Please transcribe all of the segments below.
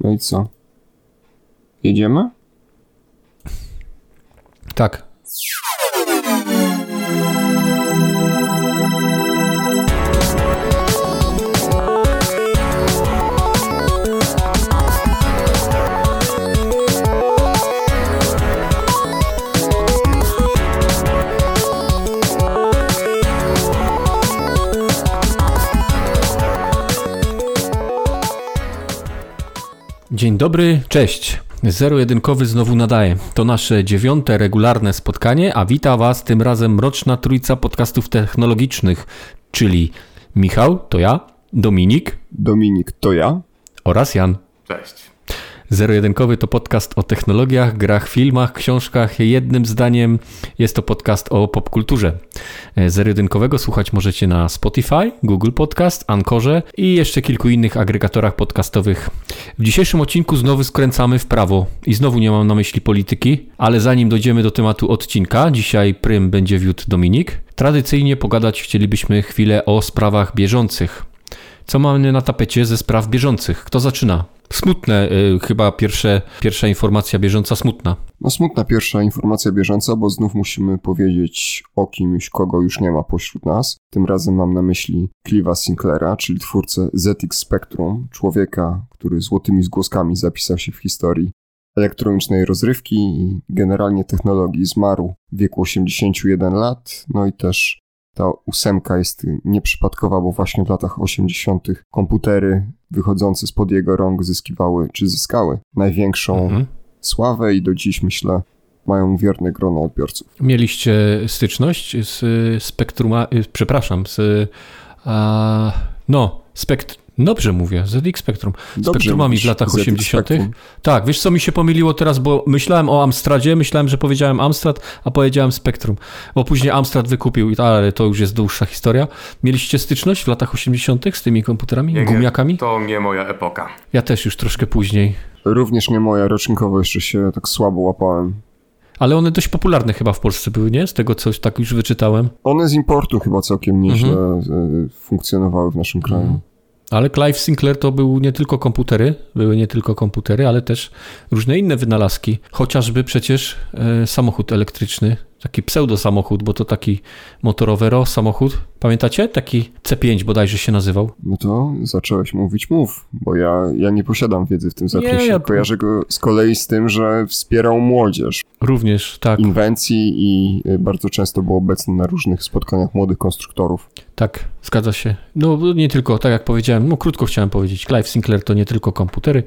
No i co? Jedziemy? Tak. Dzień dobry, cześć. Zero-jedynkowy znowu nadaje. To nasze dziewiąte regularne spotkanie, a wita Was tym razem mroczna trójca podcastów technologicznych, czyli Michał, to ja, Dominik Dominik, to ja. oraz Jan. Cześć. Zero-jedynkowy to podcast o technologiach, grach, filmach, książkach. Jednym zdaniem jest to podcast o popkulturze. E, Zero-jedynkowego słuchać możecie na Spotify, Google Podcast, Ankorze i jeszcze kilku innych agregatorach podcastowych. W dzisiejszym odcinku znowu skręcamy w prawo i znowu nie mam na myśli polityki, ale zanim dojdziemy do tematu odcinka, dzisiaj prym będzie wiódł Dominik. Tradycyjnie pogadać chcielibyśmy chwilę o sprawach bieżących. Co mamy na tapecie ze spraw bieżących? Kto zaczyna? Smutne, y, chyba pierwsze, pierwsza informacja bieżąca smutna. No smutna pierwsza informacja bieżąca, bo znów musimy powiedzieć o kimś, kogo już nie ma pośród nas. Tym razem mam na myśli Clive'a Sinclaira, czyli twórcę ZX Spectrum, człowieka, który złotymi zgłoskami zapisał się w historii elektronicznej rozrywki i generalnie technologii. Zmarł w wieku 81 lat, no i też ta ósemka jest nieprzypadkowa, bo właśnie w latach 80. komputery wychodzące spod jego rąk zyskiwały, czy zyskały największą Mhm. sławę i do dziś myślę mają wierne grono odbiorców. Mieliście styczność z y, spektruma, y, przepraszam, z, a, no, spekt, dobrze mówię, ZX Spectrum, mówisz, w latach ZX 80. Spectrum. Tak, wiesz co mi się pomyliło teraz, bo myślałem o Amstradzie, myślałem, że powiedziałem Amstrad, a powiedziałem Spektrum, bo później Amstrad wykupił, i ale to już jest dłuższa historia. Mieliście styczność w latach 80. z tymi komputerami, Nie, nie, gumiakami? To nie moja epoka. Ja też już troszkę później. Również nie moja, rocznikowo jeszcze się tak słabo łapałem. Ale one dość popularne chyba w Polsce były, nie? Z tego coś tak już wyczytałem. One z importu chyba całkiem nieźle Mhm. e, funkcjonowały w naszym kraju. Ale Clive Sinclair to był nie tylko komputery, były nie tylko komputery, ale też różne inne wynalazki. Chociażby przecież e, samochód elektryczny, taki pseudo samochód, bo to taki motorowero samochód. Pamiętacie? Taki C5 bodajże się nazywał. No to zacząłeś mówić mów, bo ja, ja nie posiadam wiedzy w tym zakresie. ja- Kojarzę go z kolei z tym, że wspierał młodzież Również, tak, inwencji i e, bardzo często był obecny na różnych spotkaniach młodych konstruktorów. tak, zgadza się. No nie tylko, tak jak powiedziałem, no krótko chciałem powiedzieć, Clive Sinclair to nie tylko komputery,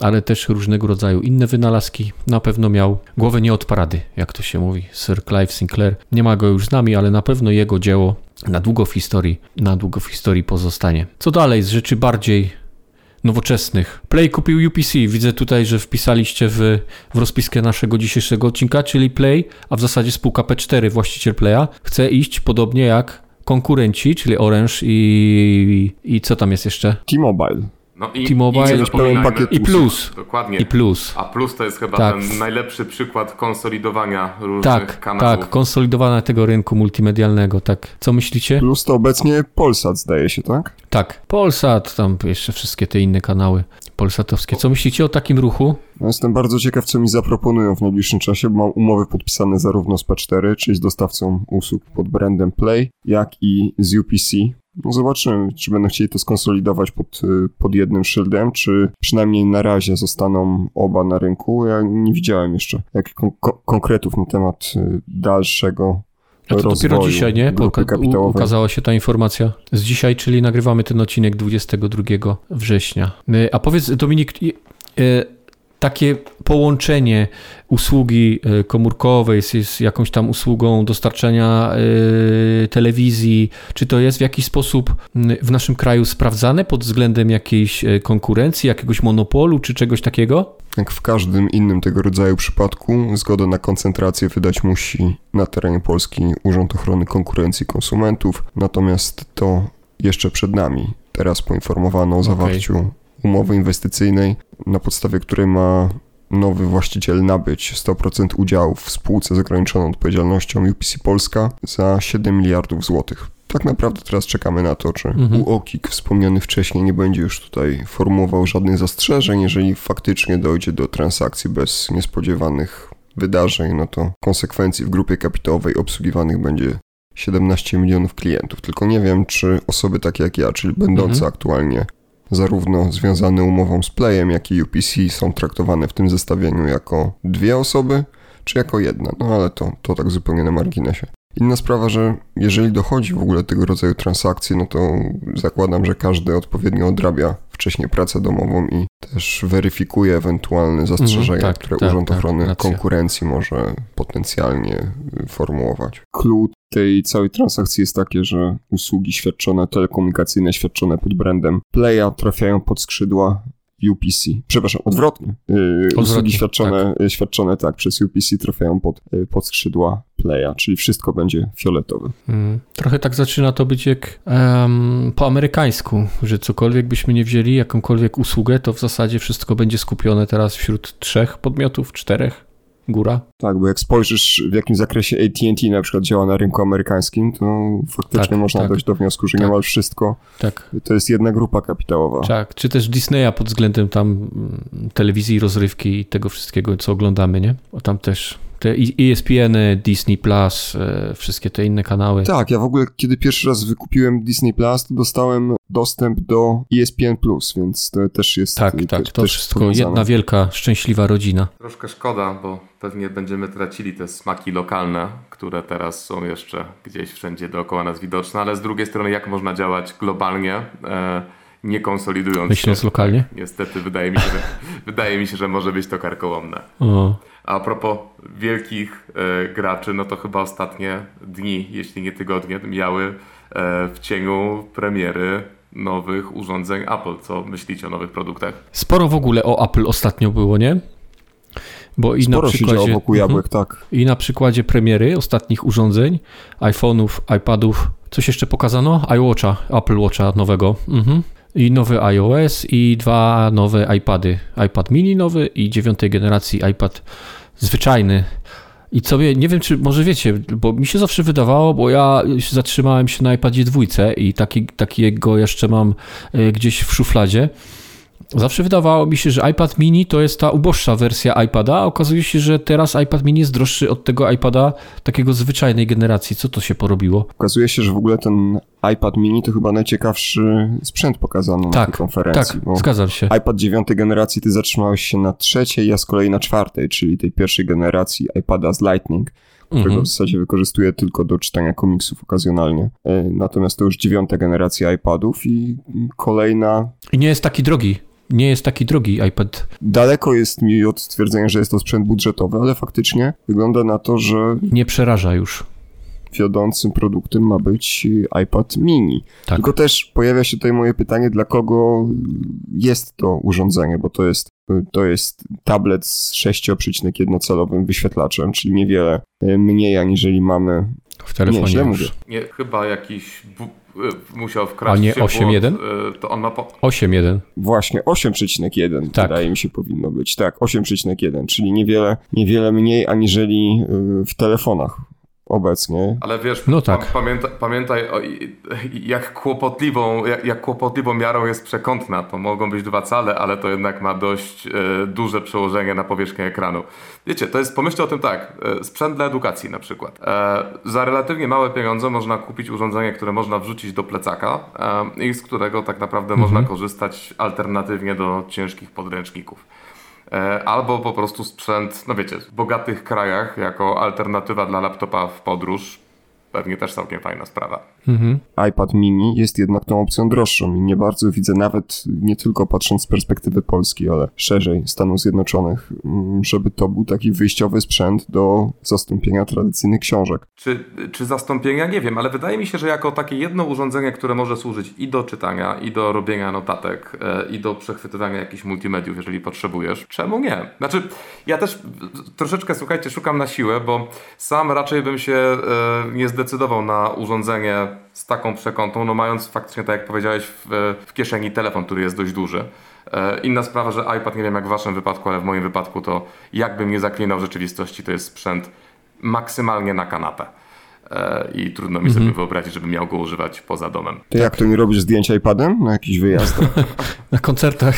ale też różnego rodzaju inne wynalazki. Na pewno miał głowę nie od parady, jak to się mówi, Sir Clive Sinclair. Nie ma go już z nami, ale na pewno jego dzieło na długo w historii, na długo w historii pozostanie. Co dalej z rzeczy bardziej nowoczesnych? Play kupił UPC. Widzę tutaj, że wpisaliście w, w rozpiskę naszego dzisiejszego odcinka, czyli Play, a w zasadzie spółka P4, właściciel Playa, chce iść podobnie jak konkurenci, czyli Orange i, i co tam jest jeszcze? T-Mobile. No i, T-Mobile i, Plus. Dokładnie. I Plus. A plus to jest chyba Tak. ten najlepszy przykład konsolidowania różnych Tak, kanałów. tak, konsolidowana tego rynku multimedialnego, tak. Co myślicie? Plus to obecnie Polsat zdaje się, tak? Tak, Polsat, tam jeszcze wszystkie te inne kanały polsatowskie. Co myślicie o takim ruchu? No jestem bardzo ciekaw, co mi zaproponują w najbliższym czasie, bo mam umowy podpisane zarówno z P4, czyli z dostawcą usług pod brandem Play, jak i z UPC. No zobaczymy, czy będą chcieli to skonsolidować pod, y, pod jednym szyldem, czy przynajmniej na razie zostaną oba na rynku. Ja nie widziałem jeszcze jakich kon- ko- konkretów na temat y, dalszego A to dopiero dzisiaj, nie? ukazała się ta informacja. Z dzisiaj, czyli nagrywamy ten odcinek 22 września. Y, A powiedz, Dominik, takie połączenie usługi y, komórkowej z, z jakąś tam usługą dostarczania y, telewizji, czy to jest w jakiś sposób y, w naszym kraju sprawdzane pod względem jakiejś y, konkurencji, jakiegoś monopolu, czy czegoś takiego? Jak w każdym innym tego rodzaju przypadku, zgodę na koncentrację wydać musi na terenie Polski Urząd Ochrony Konkurencji Konsumentów, natomiast to jeszcze przed nami. Teraz poinformowano o zawarciu umowy inwestycyjnej, na podstawie której ma nowy właściciel nabyć 100% udziałów w spółce z ograniczoną odpowiedzialnością UPC Polska za 7 miliardów złotych. tak naprawdę teraz czekamy na to, czy Mhm. UOKiK wspomniany wcześniej nie będzie już tutaj formułował żadnych zastrzeżeń. Jeżeli faktycznie dojdzie do transakcji bez niespodziewanych wydarzeń, no to konsekwencji w grupie kapitałowej obsługiwanych będzie 17 milionów klientów. Tylko nie wiem, czy osoby takie jak ja, czyli będące Mhm. aktualnie zarówno związane umową z Playem, jak i UPC są traktowane w tym zestawieniu jako dwie osoby, czy jako jedna. No ale to, to tak zupełnie na marginesie. Inna sprawa, że jeżeli dochodzi w ogóle tego rodzaju transakcji, no to zakładam, że każdy odpowiednio odrabia wcześniej pracę domową i też weryfikuje ewentualne zastrzeżenia, Mhm, tak, które tak, Urząd tak, Ochrony racja. Konkurencji może potencjalnie formułować. Clue tej całej transakcji jest takie, że usługi świadczone, telekomunikacyjne świadczone pod brandem Playa trafiają pod skrzydła UPC. Przepraszam, odwrotnie. Yy, usługi świadczone tak. świadczone tak przez UPC trafiają pod, yy, pod skrzydła Playa, czyli wszystko będzie fioletowe. Mm. Trochę tak zaczyna to być jak um, po amerykańsku, że cokolwiek byśmy nie wzięli, jakąkolwiek usługę, to w zasadzie wszystko będzie skupione teraz wśród trzech podmiotów, czterech, góra. Tak, bo jak spojrzysz w jakim zakresie AT&T na przykład działa na rynku amerykańskim, to faktycznie Tak, można tak. dojść do wniosku, że Tak. niemal wszystko Tak, to jest jedna grupa kapitałowa. tak. Czy też Disneya pod względem tam mm, telewizji, rozrywki i tego wszystkiego, co oglądamy, nie? Bo tam też te I- ESPN, Disney Plus, e, wszystkie te inne kanały. Tak, ja w ogóle kiedy pierwszy raz wykupiłem Disney Plus, to dostałem dostęp do E ESPN Plus, więc to też jest Tak, te- tak, to wszystko powiązane. jedna wielka, szczęśliwa rodzina. Troszkę szkoda, bo pewnie będziemy tracili te smaki lokalne, które teraz są jeszcze gdzieś wszędzie dookoła nas widoczne, ale z drugiej strony jak można działać globalnie, e, nie konsolidując Myśląc się. lokalnie? Niestety wydaje mi się, że, wydaje mi się, że może być to karkołomne. O, A propos wielkich e, graczy, no to chyba ostatnie dni, jeśli nie tygodnie, miały e, w cieniu premiery nowych urządzeń Apple. Co myślicie o nowych produktach? Sporo w ogóle o Apple ostatnio było, nie? Bo i Sporo na się przykładzie, działo wokół Mhm. jabłek, tak. I na przykładzie premiery ostatnich urządzeń, iPhone'ów, iPadów, coś jeszcze pokazano? iWatcha, Apple Watcha nowego. Mhm. I nowy iOS i dwa nowe iPady. iPad mini nowy i dziewiątej generacji iPad zwyczajny. I sobie, nie wiem czy, może wiecie, bo mi się zawsze wydawało, bo ja zatrzymałem się na iPadzie dwójce i taki, takiego jeszcze mam e, gdzieś w szufladzie. Zawsze wydawało mi się, że iPad mini to jest ta uboższa wersja iPada, a okazuje się, że teraz iPad mini jest droższy od tego iPada takiego zwyczajnej generacji. Co to się porobiło? Okazuje się, że w ogóle ten iPad mini to chyba najciekawszy sprzęt pokazano na Tak, tej konferencji. Tak, zgadzam się. iPad dziewiątej generacji ty zatrzymałeś się na trzeciej, ja z kolei na czwartej, czyli tej pierwszej generacji iPada z Lightning, którego Mhm. w zasadzie wykorzystuję tylko do czytania komiksów okazjonalnie. E, Natomiast to już dziewiąta generacja iPadów i kolejna I nie jest taki drogi. Nie jest taki drogi iPad. Daleko jest mi od stwierdzenia, że jest to sprzęt budżetowy, ale faktycznie wygląda na to, że Nie przeraża już. Wiodącym produktem ma być iPad mini. Tak. Tylko też pojawia się tutaj moje pytanie, dla kogo jest to urządzenie, bo to jest, to jest tablet z 6,1-calowym wyświetlaczem, czyli niewiele e, mniej aniżeli mamy. W telefonie Nie, źle już. mówię. Nie, chyba jakiś bu- y, musiał wkraść A nie się 8.1? błąd, y, To on ma po... 8.1. Właśnie 8,1 Tak. wydaje mi się powinno być. Tak, 8,1, czyli niewiele, niewiele mniej aniżeli w telefonach obecnie. Ale wiesz, No tak. pa, pamięta, pamiętaj, o, jak kłopotliwą, jak, jak kłopotliwą miarą jest przekątna. To mogą być dwa cale, ale to jednak ma dość e, duże przełożenie na powierzchnię ekranu. Wiecie, to jest, pomyślcie o tym tak, e, sprzęt dla edukacji na przykład. E, za relatywnie małe pieniądze można kupić urządzenie, które można wrzucić do plecaka e, i z którego tak naprawdę można korzystać alternatywnie do ciężkich podręczników. E, Albo po prostu sprzęt, no wiecie, w bogatych krajach jako alternatywa dla laptopa w podróż. Pewnie też całkiem fajna sprawa. Mhm. iPad mini jest jednak tą opcją droższą i nie bardzo widzę nawet, nie tylko patrząc z perspektywy Polski, ale szerzej Stanów Zjednoczonych, mm, żeby to był taki wyjściowy sprzęt do zastąpienia tradycyjnych książek. Czy, czy zastąpienia? Nie wiem, ale wydaje mi się, że jako takie jedno urządzenie, które może służyć i do czytania, i do robienia notatek, e, i do przechwytywania jakichś multimediów, jeżeli potrzebujesz, czemu nie? Znaczy, ja też troszeczkę, słuchajcie, szukam na siłę, bo sam raczej bym się e, nie zdecydował na urządzenie z taką przekątą, no mając faktycznie, tak jak powiedziałeś, w, w kieszeni telefon, który jest dość duży. E, Inna sprawa, że iPad, nie wiem jak w waszym wypadku, ale w moim wypadku to jakbym nie zaklinał w rzeczywistości, to jest sprzęt maksymalnie na kanapę. e, i trudno mi sobie wyobrazić, żebym miał go używać poza domem. To jak to nie robisz zdjęcia iPadem na jakiś wyjazd? Na koncertach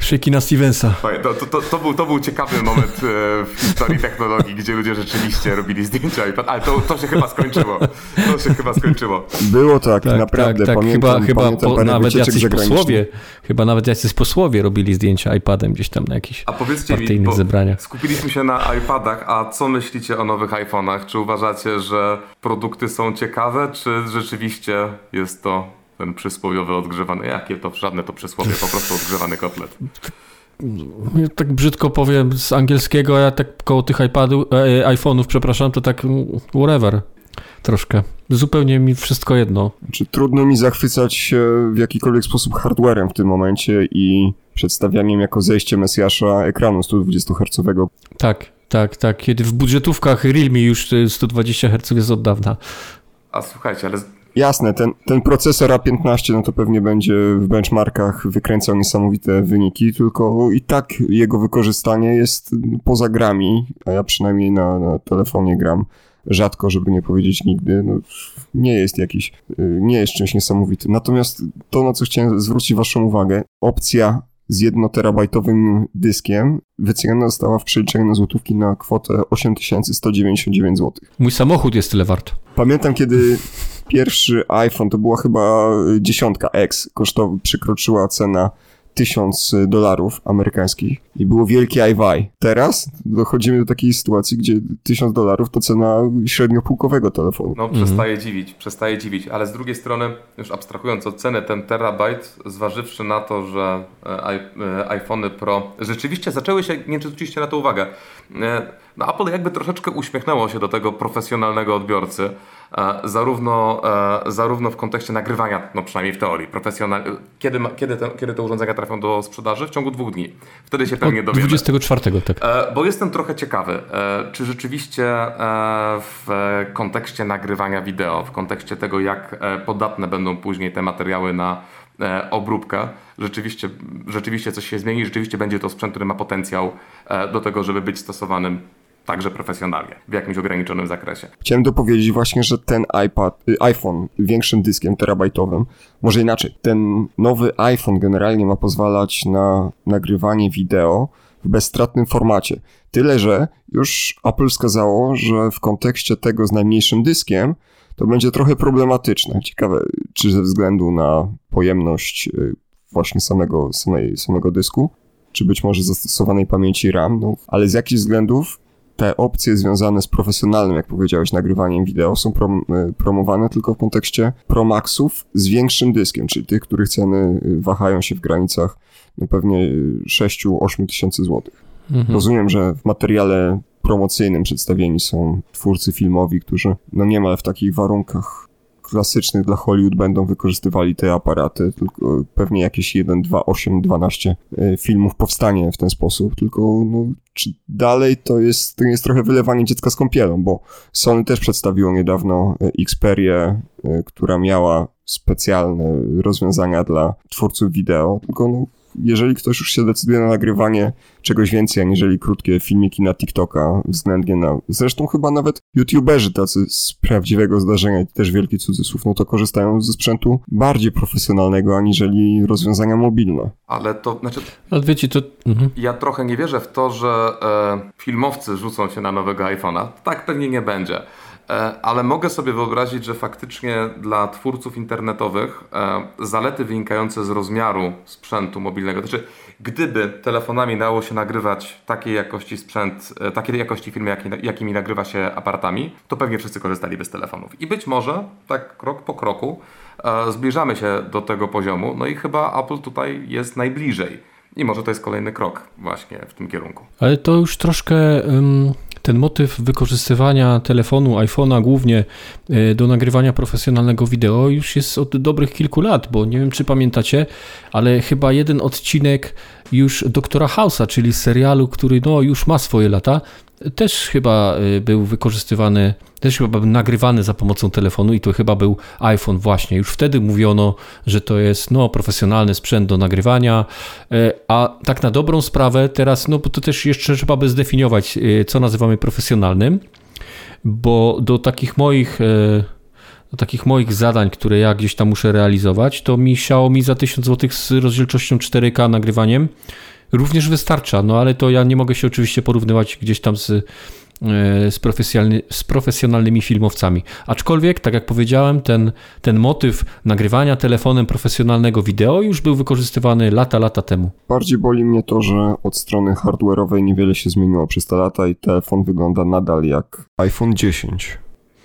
Shakina Stevensa. To, to, to, to, był, to był ciekawy moment e, w historii technologii, gdzie ludzie rzeczywiście robili zdjęcia iPad, ale to, to się chyba skończyło. To się chyba skończyło. Było tak, naprawdę. tak, Pamiętam, chyba, pamiętam po, nawet jacyś posłowie, chyba nawet jacyś posłowie robili zdjęcia iPadem gdzieś tam na jakichś A powiedzcie mi, partyjnych bo zebraniach. skupiliśmy się na iPadach, a co myślicie o nowych iPhone'ach? Czy uważacie, że produkty są ciekawe, czy rzeczywiście jest to ten przysłowiowy odgrzewany, jakie to żadne to przysłowie, po prostu odgrzewany kotlet. Ja tak brzydko powiem z angielskiego, a ja tak koło tych iPadów, e, iPhone'ów, przepraszam, to tak mm, whatever. Troszkę. Zupełnie mi wszystko jedno. Czy trudno mi zachwycać się w jakikolwiek sposób hardwarem w tym momencie i przedstawianiem jako zejście Mesjasza ekranu 120 Hz. Tak, tak, tak. Kiedy w budżetówkach Realme już e, 120 Hz jest od dawna. A słuchajcie, ale Jasne, ten, ten procesor A15 no to pewnie będzie w benchmarkach wykręcał niesamowite wyniki, tylko i tak jego wykorzystanie jest poza grami, a ja przynajmniej na, na telefonie gram rzadko, żeby nie powiedzieć nigdy, no, nie jest jakiś, y, nie jest czymś niesamowitym. Natomiast to, na co chciałem zwrócić waszą uwagę, opcja z jednoterabajtowym dyskiem wyceniona została w przeliczeniu na złotówki na kwotę 8199 zł. Mój samochód jest tyle wart. Pamiętam, kiedy pierwszy iPhone, to była chyba dziesiątka X, kosztowa, przekroczyła cena 1000 dolarów amerykańskich i było wielkie iWi. Teraz dochodzimy do takiej sytuacji, gdzie 1000 dolarów to cena średniopółkowego telefonu. No, przestaje dziwić, przestaje dziwić, ale z drugiej strony, już abstrahując od ceny, ten terabajt, zważywszy na to, że e, e, iPhony Pro rzeczywiście zaczęły się, nie zwróciliście na to uwagę, e, no Apple jakby troszeczkę uśmiechnęło się do tego profesjonalnego odbiorcy, zarówno, e, zarówno w kontekście nagrywania, no przynajmniej w teorii, profesjonal... kiedy, kiedy, te, kiedy te urządzenia trafią do sprzedaży? W ciągu dwóch dni. Wtedy się pewnie dowiemy. 24, tak. E, Bo jestem trochę ciekawy, e, czy rzeczywiście e, w kontekście nagrywania wideo, w kontekście tego, jak e, podatne będą później te materiały na e, obróbkę, rzeczywiście, rzeczywiście coś się zmieni, rzeczywiście będzie to sprzęt, który ma potencjał e, do tego, żeby być stosowanym także profesjonalnie, w jakimś ograniczonym zakresie. Chciałem dopowiedzieć właśnie, że ten iPad, y, iPhone większym dyskiem terabajtowym, może inaczej, ten nowy iPhone generalnie ma pozwalać na nagrywanie wideo w bezstratnym formacie. Tyle, że już Apple wskazało, że w kontekście tego z najmniejszym dyskiem to będzie trochę problematyczne. Ciekawe, czy ze względu na pojemność y, właśnie samego, samej, samego dysku, czy być może zastosowanej pamięci RAM, no, ale z jakichś względów te opcje związane z profesjonalnym, jak powiedziałeś, nagrywaniem wideo są prom y, promowane tylko w kontekście Pro Maxów z większym dyskiem, czyli tych, których ceny y, wahają się w granicach no pewnie 6-8 tysięcy złotych. Mhm. Rozumiem, że w materiale promocyjnym przedstawieni są twórcy filmowi, którzy no niemal w takich warunkach klasycznych dla Hollywood będą wykorzystywali te aparaty, tylko pewnie jakieś 1, 2, 8, 12 y, filmów powstanie w ten sposób, tylko no, czy dalej to jest, to jest trochę wylewanie dziecka z kąpielą, bo Sony też przedstawiło niedawno y, Xperię, y, która miała specjalne rozwiązania dla twórców wideo, tylko no, jeżeli ktoś już się decyduje na nagrywanie czegoś więcej, aniżeli krótkie filmiki na TikToka, względnie na... Zresztą chyba nawet youtuberzy tacy z prawdziwego zdarzenia, i też wielki cudzysłów, no to korzystają ze sprzętu bardziej profesjonalnego, aniżeli rozwiązania mobilne. Ale to, znaczy, Ale wiecie, to... Mhm. Ja trochę nie wierzę w to, że e, filmowcy rzucą się na nowego iPhone'a. Tak pewnie nie będzie. E, ale mogę sobie wyobrazić, że faktycznie dla twórców internetowych e, zalety wynikające z rozmiaru sprzętu mobilnego, to znaczy gdyby telefonami dało się nagrywać takiej jakości sprzęt, e, takiej jakości filmy, jaki, jakimi nagrywa się aparatami, to pewnie wszyscy korzystaliby z telefonów. I być może tak krok po kroku zbliżamy się do tego poziomu, no i chyba Apple tutaj jest najbliżej. I może to jest kolejny krok właśnie w tym kierunku. Ale to już troszkę ym, ten motyw wykorzystywania telefonu, iPhone'a głównie y, do nagrywania profesjonalnego wideo już jest od dobrych kilku lat, bo nie wiem czy pamiętacie, ale chyba jeden odcinek już Doktora House'a, czyli serialu, który no, już ma swoje lata, też chyba y, był wykorzystywany, też chyba był nagrywany za pomocą telefonu i to chyba był iPhone właśnie. Już wtedy mówiono, że to jest no, profesjonalny sprzęt do nagrywania, y, a tak na dobrą sprawę teraz, no bo to też jeszcze trzeba by zdefiniować, y, co nazywamy profesjonalnym. bo do takich moich do takich moich zadań, które ja gdzieś tam muszę realizować, to mi Xiaomi za 1000 zł z rozdzielczością 4K nagrywaniem również wystarcza, no ale to ja nie mogę się oczywiście porównywać gdzieś tam z E, z, profesjonalny, z profesjonalnymi filmowcami. Aczkolwiek, tak jak powiedziałem, ten, ten motyw nagrywania telefonem profesjonalnego wideo już był wykorzystywany lata, lata temu. Bardziej boli mnie to, że od strony hardware'owej niewiele się zmieniło przez te lata i telefon wygląda nadal jak iPhone 10.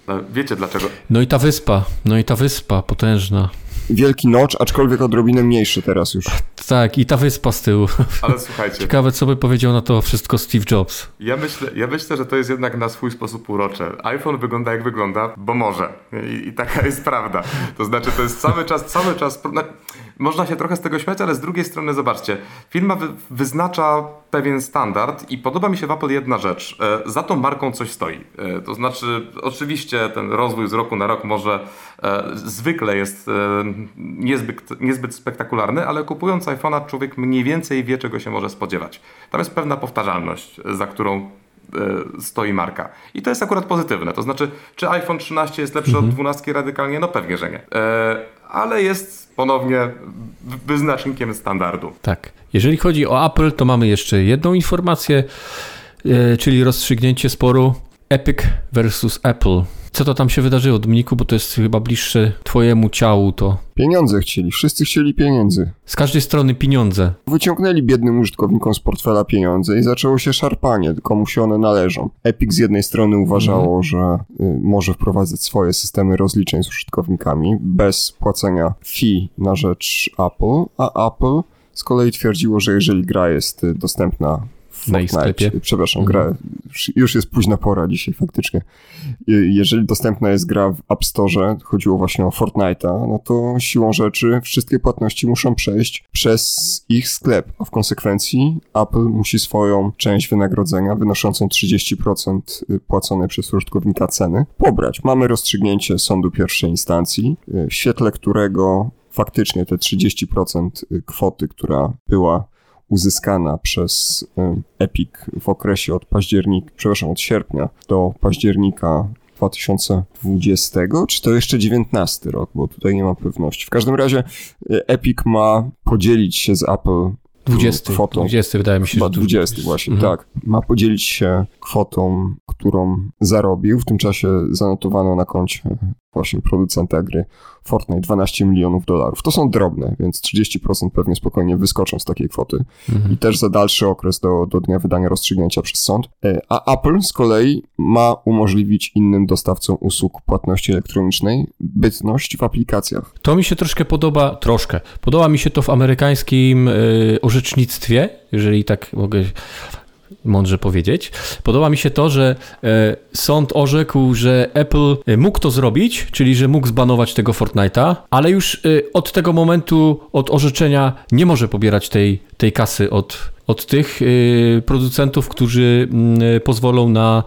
No, wiecie dlaczego? No i ta wyspa, no i ta wyspa potężna wielki nocz, aczkolwiek odrobinę mniejszy teraz już. Tak, i ta wyspa z tyłu. Ale słuchajcie. Ciekawe, co by powiedział na to wszystko Steve Jobs. Ja myślę, ja myślę, że to jest jednak na swój sposób urocze. iPhone wygląda jak wygląda, bo może. I, i taka jest prawda. To znaczy, to jest cały czas, cały czas. Można się trochę z tego śmiać, ale z drugiej strony zobaczcie. Firma wy, wyznacza pewien standard i podoba mi się w Apple jedna rzecz. E, za tą marką coś stoi. E, to znaczy, oczywiście ten rozwój z roku na rok może e, zwykle jest niezbyt, niezbyt spektakularny, ale kupując iPhone'a człowiek mniej więcej wie, czego się może spodziewać. Tam jest pewna powtarzalność, za którą stoi marka. I to jest akurat pozytywne. To znaczy, czy iPhone 13 jest lepszy mhm. od 12 radykalnie? No pewnie, że nie. Ale jest ponownie wyznacznikiem standardu. Tak. Jeżeli chodzi o Apple, to mamy jeszcze jedną informację, e, czyli rozstrzygnięcie sporu Epic versus Apple. Co to tam się wydarzyło, Dominiku, bo to jest chyba bliższe twojemu ciału to. Pieniądze chcieli, wszyscy chcieli pieniędzy. Z każdej strony pieniądze. Wyciągnęli biednym użytkownikom z portfela pieniądze i zaczęło się szarpanie, komu się one należą. Epic z jednej strony uważało, mhm. że y, może wprowadzać swoje systemy rozliczeń z użytkownikami bez płacenia fee na rzecz Apple, a Apple z kolei twierdziło, że jeżeli gra jest y, dostępna na ich sklepie. Przepraszam, mhm. gra, już jest późna pora dzisiaj faktycznie. Jeżeli dostępna jest gra w App Store, chodziło właśnie o Fortnite'a, no to siłą rzeczy wszystkie płatności muszą przejść przez ich sklep, a w konsekwencji Apple musi swoją część wynagrodzenia wynoszącą 30% płaconej przez użytkownika ceny pobrać. Mamy rozstrzygnięcie sądu pierwszej instancji, w świetle którego faktycznie te 30% kwoty, która była uzyskana przez y, Epic w okresie od października, przepraszam, od sierpnia do października 2020, czy to jeszcze 19 rok, bo tutaj nie ma pewności. W każdym razie y, Epic ma podzielić się z Apple 20, kwotą. 20 wydaje mi się, że 20 właśnie, mhm. tak. Ma podzielić się kwotą, którą zarobił. W tym czasie zanotowano na koncie właśnie producenta gry Fortnite 12 milionów dolarów. To są drobne, więc 30% pewnie spokojnie wyskoczą z takiej kwoty. Mhm. I też za dalszy okres do, do dnia wydania rozstrzygnięcia przez sąd. E, a Apple z kolei ma umożliwić innym dostawcom usług płatności elektronicznej bytność w aplikacjach. To mi się troszkę podoba, troszkę. Podoba mi się to w amerykańskim y, orzecznictwie, jeżeli tak mogę mądrze powiedzieć. Podoba mi się to, że e, sąd orzekł, że Apple e, mógł to zrobić, czyli że mógł zbanować tego Fortnite'a, ale już e, od tego momentu, od orzeczenia nie może pobierać tej, tej kasy od, od tych producentów, którzy mm, pozwolą na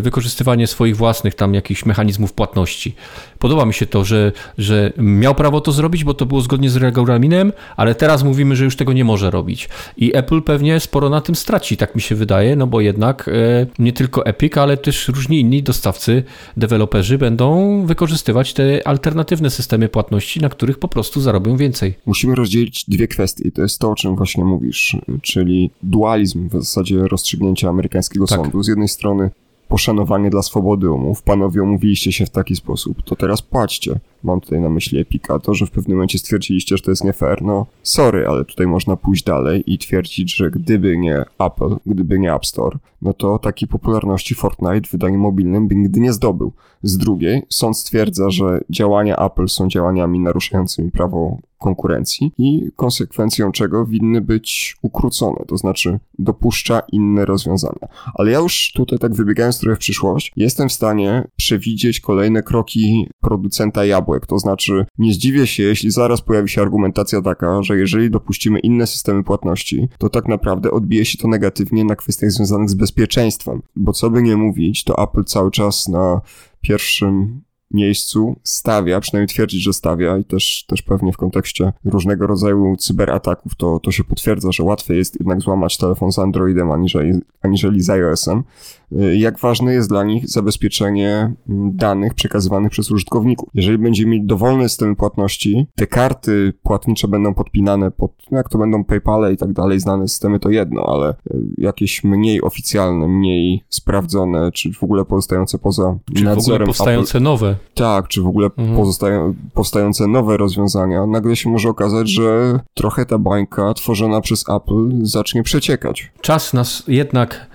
wykorzystywanie swoich własnych tam jakichś mechanizmów płatności. Podoba mi się to, że, że miał prawo to zrobić, bo to było zgodnie z regulaminem, ale teraz mówimy, że już tego nie może robić. I Apple pewnie sporo na tym straci, tak mi się wydaje, no bo jednak e, nie tylko Epic, ale też różni inni dostawcy, deweloperzy będą wykorzystywać te alternatywne systemy płatności, na których po prostu zarobią więcej. Musimy rozdzielić dwie kwestie i to jest to, o czym właśnie mówisz, czyli dualizm w zasadzie rozstrzygnięcia amerykańskiego tak. sądu. Z jednej strony poszanowanie dla swobody umów. Panowie umówiliście się w taki sposób, to teraz płaćcie. Mam tutaj na myśli Epika. To, że w pewnym momencie stwierdziliście, że to jest nie fair, no sorry, ale tutaj można pójść dalej i twierdzić, że gdyby nie Apple, gdyby nie App Store, no to takiej popularności Fortnite w wydaniu mobilnym by nigdy nie zdobył. Z drugiej, sąd stwierdza, że działania Apple są działaniami naruszającymi prawo konkurencji i konsekwencją czego winny być ukrócone, to znaczy dopuszcza inne rozwiązania. Ale ja już tutaj tak wybiegając trochę w przyszłość, jestem w stanie przewidzieć kolejne kroki producenta jabłek, to znaczy nie zdziwię się, jeśli zaraz pojawi się argumentacja taka, że jeżeli dopuścimy inne systemy płatności, to tak naprawdę odbije się to negatywnie na kwestiach związanych z bezpieczeństwem, bo co by nie mówić, to Apple cały czas na pierwszym miejscu stawia, przynajmniej twierdzić, że stawia i też, też pewnie w kontekście różnego rodzaju cyberataków to, to się potwierdza, że łatwiej jest jednak złamać telefon z Androidem aniżeli, aniżeli z iOS-em. Y, jak ważne jest dla nich zabezpieczenie mm, danych przekazywanych przez użytkowników. Jeżeli będziemy mieć dowolne systemy płatności, te karty płatnicze będą podpinane pod, no jak to będą PayPale i tak dalej, znane systemy to jedno, ale y, jakieś mniej oficjalne, mniej sprawdzone, czy w ogóle pozostające poza Czy w ogóle nadzorem powstające nowe. tak, czy w ogóle Mhm. pozostają, powstające nowe rozwiązania, nagle się może okazać, że trochę ta bańka tworzona przez Apple zacznie przeciekać. Czas nas jednak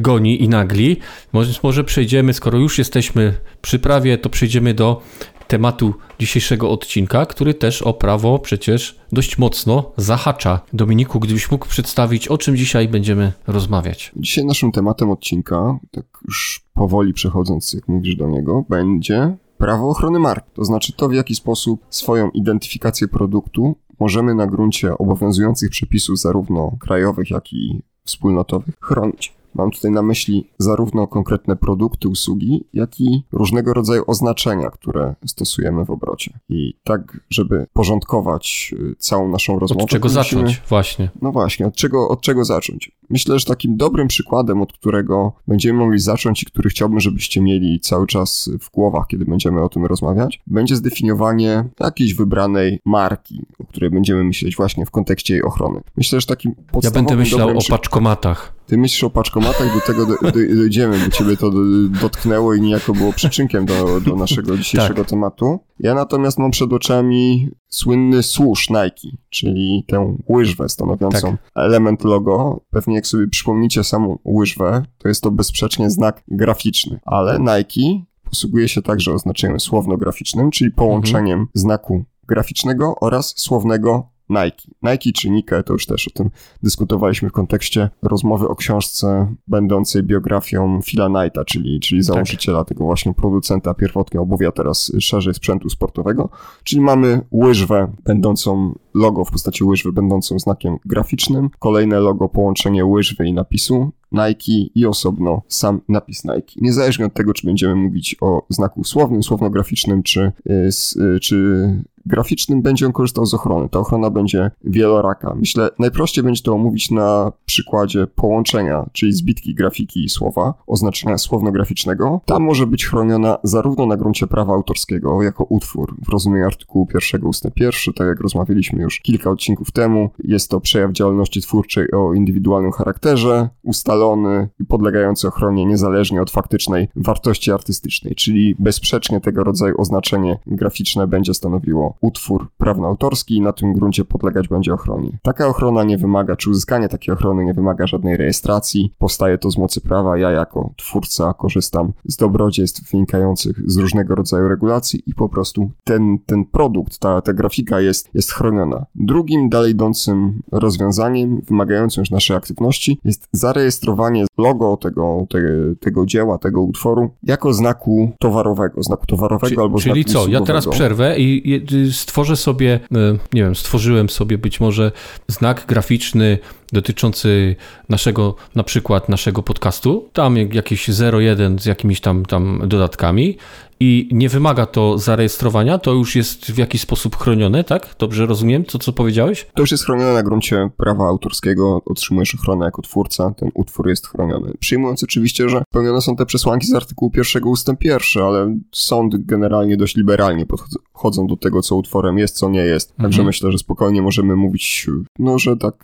goni i nagli, więc może przejdziemy, skoro już jesteśmy przy prawie, to przejdziemy do tematu dzisiejszego odcinka, który też o prawo przecież dość mocno zahacza. Dominiku, gdybyś mógł przedstawić, o czym dzisiaj będziemy rozmawiać. Dzisiaj naszym tematem odcinka, tak już powoli przechodząc, jak mówisz do niego, będzie prawo ochrony mark. To znaczy to, w jaki sposób swoją identyfikację produktu możemy na gruncie obowiązujących przepisów zarówno krajowych, jak i wspólnotowych chronić. Mam tutaj na myśli zarówno konkretne produkty, usługi, jak i różnego rodzaju oznaczenia, które stosujemy w obrocie. I tak, żeby porządkować y, całą naszą rozmowę. Od czego musimy- zacząć? Właśnie. no właśnie, od czego, od czego zacząć? Myślę, że takim dobrym przykładem, od którego będziemy mogli zacząć i który chciałbym, żebyście mieli cały czas w głowach, kiedy będziemy o tym rozmawiać, będzie zdefiniowanie jakiejś wybranej marki, o której będziemy myśleć właśnie w kontekście jej ochrony. Myślę, że takim Ja podstawowym będę myślał o paczkomatach. Ty myślisz o paczkomatach, do tego do, do, dojdziemy, bo ciebie to do, dotknęło i niejako było przyczynkiem do, do naszego dzisiejszego Tak. tematu. Ja natomiast mam przed oczami słynny służ Nike, czyli tę łyżwę stanowiącą Tak. element logo. Pewnie jak sobie przypomnicie samą łyżwę, to jest to bezsprzecznie znak graficzny, ale Nike posługuje się także oznaczeniem słowno-graficznym, czyli połączeniem znaku graficznego oraz słownego Nike. Nike czy Nike, to już też o tym dyskutowaliśmy w kontekście rozmowy o książce będącej biografią Phila Knighta, czyli, czyli założyciela tego właśnie producenta pierwotnie obuwia, teraz szerzej sprzętu sportowego. Czyli mamy łyżwę będącą logo w postaci łyżwy będącą znakiem graficznym, kolejne logo połączenie łyżwy i napisu Nike i osobno sam napis Nike. Niezależnie od tego, czy będziemy mówić o znaku słownym, słowno-graficznym, czy, y, y, czy graficznym, będzie on korzystał z ochrony. Ta ochrona będzie wieloraka. Myślę, najprościej będzie to omówić na przykładzie połączenia, czyli zbitki grafiki i słowa, oznaczenia słowno-graficznego. Ta może być chroniona zarówno na gruncie prawa autorskiego, jako utwór w rozumieniu artykułu 1 ust. 1, tak jak rozmawialiśmy już kilka odcinków temu. Jest to przejaw działalności twórczej o indywidualnym charakterze, ustalony i podlegający ochronie niezależnie od faktycznej wartości artystycznej, czyli bezsprzecznie tego rodzaju oznaczenie graficzne będzie stanowiło utwór prawnoautorski i na tym gruncie podlegać będzie ochronie. Taka ochrona nie wymaga, czy uzyskanie takiej ochrony nie wymaga żadnej rejestracji, powstaje to z mocy prawa, ja jako twórca korzystam z dobrodziejstw wynikających z różnego rodzaju regulacji i po prostu ten, ten produkt, ta, ta grafika jest, jest chroniona. Drugim dalej idącym rozwiązaniem, wymagającym już naszej aktywności, jest zarejestrowanie logo tego, te, tego dzieła, tego utworu jako znaku towarowego, znaku towarowego Czy, albo czyli znaku co? Ja teraz usługowego. przerwę i stworzę sobie, e, nie wiem, stworzyłem sobie być może znak graficzny dotyczący naszego, na przykład naszego podcastu, tam jak- jakieś 01 z jakimiś tam, tam dodatkami i nie wymaga to zarejestrowania, to już jest w jakiś sposób chronione, tak? Dobrze rozumiem to, co powiedziałeś? To już jest chronione na gruncie prawa autorskiego, otrzymujesz ochronę jako twórca, ten utwór jest chroniony. Przyjmując oczywiście, że pełnione są te przesłanki z artykułu pierwszego ustęp pierwszy, ale sądy generalnie dość liberalnie podchodzą do tego, co utworem jest, co nie jest. Także Mhm. myślę, że spokojnie możemy mówić, no, że tak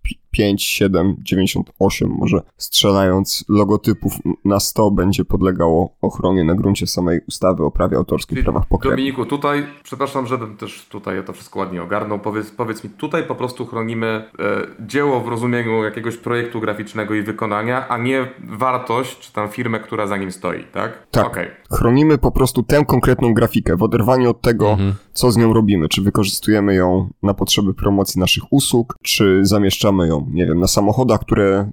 speak 95, 7, 98 może strzelając logotypów na 100 będzie podlegało ochronie na gruncie samej ustawy o prawie autorskim, prawach pokrewnych. Dominiku, tutaj, przepraszam, żebym też tutaj to wszystko ładnie ogarnął. Powiedz, powiedz mi, tutaj po prostu chronimy e, dzieło w rozumieniu jakiegoś projektu graficznego i wykonania, a nie wartość, czy tam firmę, która za nim stoi, tak? Tak. Okej. Chronimy po prostu tę konkretną grafikę w oderwaniu od tego, co z nią robimy. Czy wykorzystujemy ją na potrzeby promocji naszych usług, czy zamieszczamy ją, nie wiem, na samochodach, które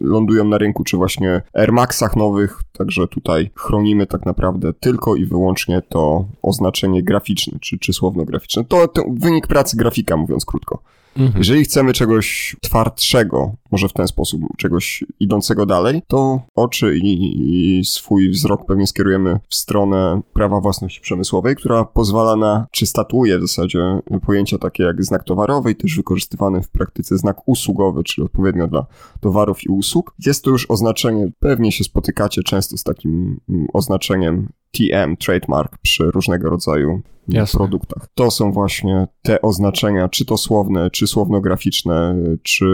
lądują na rynku, czy właśnie Air Maxach nowych. Także tutaj chronimy tak naprawdę tylko i wyłącznie to oznaczenie graficzne, czy, czy słowno-graficzne. To, to wynik pracy grafika, mówiąc krótko. Mhm. Jeżeli chcemy czegoś twardszego może w ten sposób czegoś idącego dalej, to oczy i, i swój wzrok pewnie skierujemy w stronę prawa własności przemysłowej, która pozwala na, czy statuje w zasadzie pojęcia takie jak znak towarowy i też wykorzystywany w praktyce znak usługowy, czyli odpowiednio dla towarów i usług. Jest to już oznaczenie, pewnie się spotykacie często z takim mm, oznaczeniem TM, trademark, przy różnego rodzaju Jasne. produktach. To są właśnie te oznaczenia, czy to słowne, czy słowno-graficzne, czy,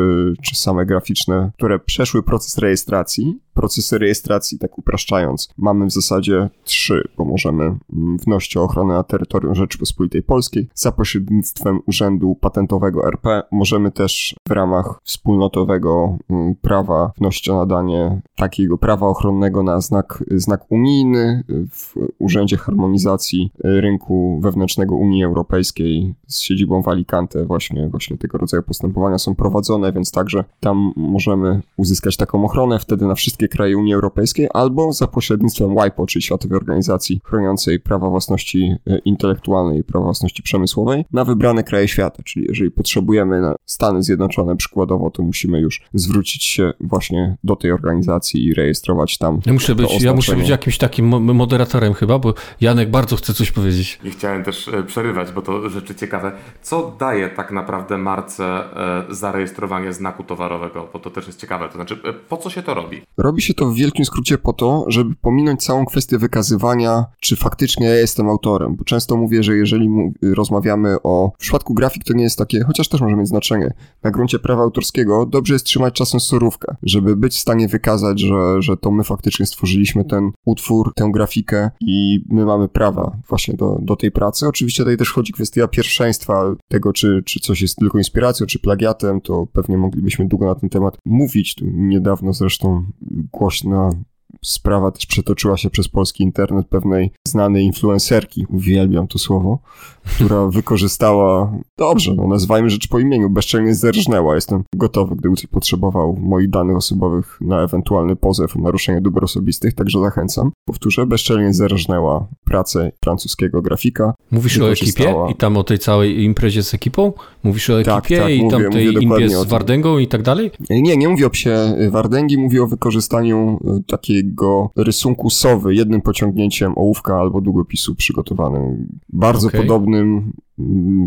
czy same graficzne, które przeszły proces rejestracji. Procesy rejestracji, tak upraszczając, mamy w zasadzie trzy, bo możemy mm, wnosić o ochronę na terytorium Rzeczypospolitej Polskiej za pośrednictwem Urzędu Patentowego RP. Możemy też w ramach wspólnotowego mm, prawa wnosić o nadanie takiego prawa ochronnego na znak, znak unijny w Urzędzie Harmonizacji Rynku wewnętrznego Unii Europejskiej z siedzibą w Alicante właśnie, właśnie tego rodzaju postępowania są prowadzone, więc także tam możemy uzyskać taką ochronę wtedy na wszystkie kraje Unii Europejskiej albo za pośrednictwem WIPO, czyli Światowej Organizacji chroniącej prawa własności e, intelektualnej i prawa własności przemysłowej na wybrane kraje świata, czyli jeżeli potrzebujemy na Stany Zjednoczone przykładowo, to musimy już zwrócić się właśnie do tej organizacji i rejestrować tam. Ja muszę być, ja muszę być jakimś takim moderatorem chyba, bo Janek bardzo chce coś powiedzieć. Nie chciałem też e, przerywać, bo to rzeczy ciekawe. Co daje tak naprawdę marce e, zarejestrowanie znaku towarowego? Bo to też jest ciekawe. To znaczy, po co się to robi? Robi się to w wielkim skrócie po to, żeby pominąć całą kwestię wykazywania, czy faktycznie ja jestem autorem. Bo często mówię, że jeżeli rozmawiamy o. W przypadku grafik to nie jest takie, chociaż też może mieć znaczenie. Na gruncie prawa autorskiego dobrze jest trzymać czasem surówkę, żeby być w stanie wykazać, że, że to my faktycznie stworzyliśmy ten utwór, tę grafikę i my mamy prawa właśnie do, do tej pracy. Oczywiście tutaj też chodzi kwestia pierwszeństwa tego, czy, czy coś jest tylko inspiracją, czy plagiatem, to pewnie moglibyśmy długo na ten temat mówić. Niedawno zresztą głośna sprawa też przetoczyła się przez polski internet pewnej znanej influencerki, uwielbiam to słowo, która wykorzystała, dobrze, no nazwajmy rzecz po imieniu, bezczelnie zerżnęła. Jestem gotowy, gdy potrzebował moich danych osobowych na ewentualny pozew o naruszenie dóbr osobistych, także zachęcam. Powtórzę, bezczelnie zerżnęła pracę francuskiego grafika. Mówisz o ekipie i tam o tej całej imprezie z ekipą? Mówisz o tak, ekipie tak, tak, i tam tej impie z Wardęgą i tak dalej? Nie, nie mówię o psie Wardęgi, mówię o wykorzystaniu e, takiego rysunku sowy jednym pociągnięciem ołówka albo długopisu przygotowanym. Bardzo okay. podobny pewnym mm,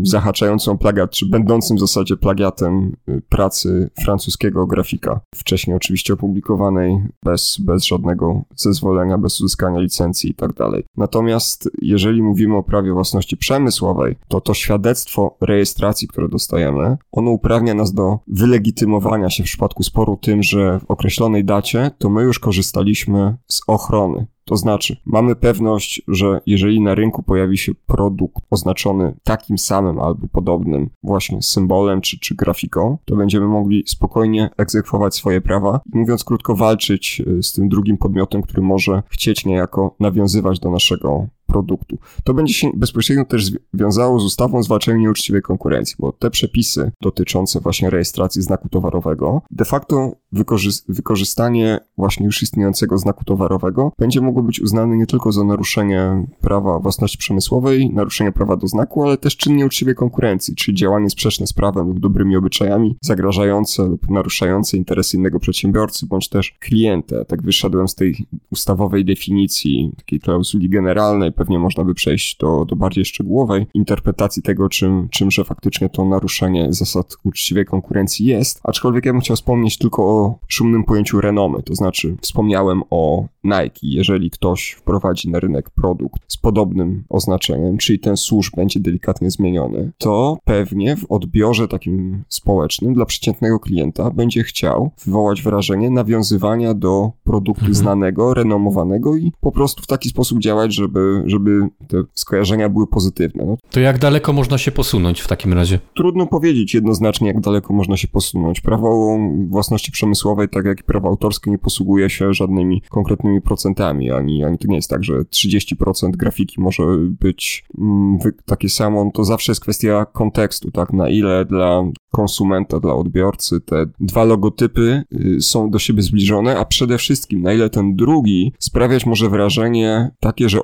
zahaczającą plagiat, czy będącym w zasadzie plagiatem y, pracy francuskiego grafika, wcześniej oczywiście opublikowanej bez, bez żadnego zezwolenia, bez uzyskania licencji i tak dalej. Natomiast jeżeli mówimy o prawie własności przemysłowej, to to świadectwo rejestracji, które dostajemy, ono uprawnia nas do wylegitymowania się w przypadku sporu tym, że w określonej dacie to my już korzystaliśmy z ochrony to znaczy, mamy pewność, że jeżeli na rynku pojawi się produkt oznaczony takim samym albo podobnym właśnie symbolem czy, czy grafiką, to będziemy mogli spokojnie egzekwować swoje prawa. I mówiąc krótko, walczyć y, z tym drugim podmiotem, który może chcieć niejako nawiązywać do naszego produktu. To będzie się bezpośrednio też wiązało z ustawą o zwalczaniu nieuczciwej konkurencji, bo te przepisy dotyczące właśnie rejestracji znaku towarowego, de facto wykorzy- wykorzystanie właśnie już istniejącego znaku towarowego będzie mogło być uznane nie tylko za naruszenie prawa własności przemysłowej, naruszenie prawa do znaku, ale też czyn nieuczciwej konkurencji, czyli działanie sprzeczne z prawem lub dobrymi obyczajami, zagrażające lub naruszające interesy innego przedsiębiorcy bądź też klienta. Tak wyszedłem z tej ustawowej definicji, takiej klauzuli generalnej, pewnie można by przejść do, do bardziej szczegółowej interpretacji tego, czym, czymże faktycznie to naruszenie zasad uczciwej konkurencji jest. Aczkolwiek ja bym chciał wspomnieć tylko o szumnym pojęciu renomy, to znaczy wspomniałem o Nike. Jeżeli ktoś wprowadzi na rynek produkt z podobnym oznaczeniem, czyli ten służ będzie delikatnie zmieniony, to pewnie w odbiorze takim społecznym dla przeciętnego klienta będzie chciał wywołać wrażenie nawiązywania do produktu mhm. znanego, renomowanego i po prostu w taki sposób działać, żeby, żeby te skojarzenia były pozytywne. No. To jak daleko można się posunąć w takim razie? Trudno powiedzieć jednoznacznie, jak daleko można się posunąć. Prawo własności przemysłowej, tak jak i prawo autorskie, nie posługuje się żadnymi konkretnymi procentami, ani, ani to nie jest tak, że 30% grafiki może być mm, takie samo. To zawsze jest kwestia kontekstu, tak? Na ile dla konsumenta, dla odbiorcy te dwa logotypy y, są do siebie zbliżone, a przede wszystkim na ile ten drugi sprawiać może wrażenie takie, że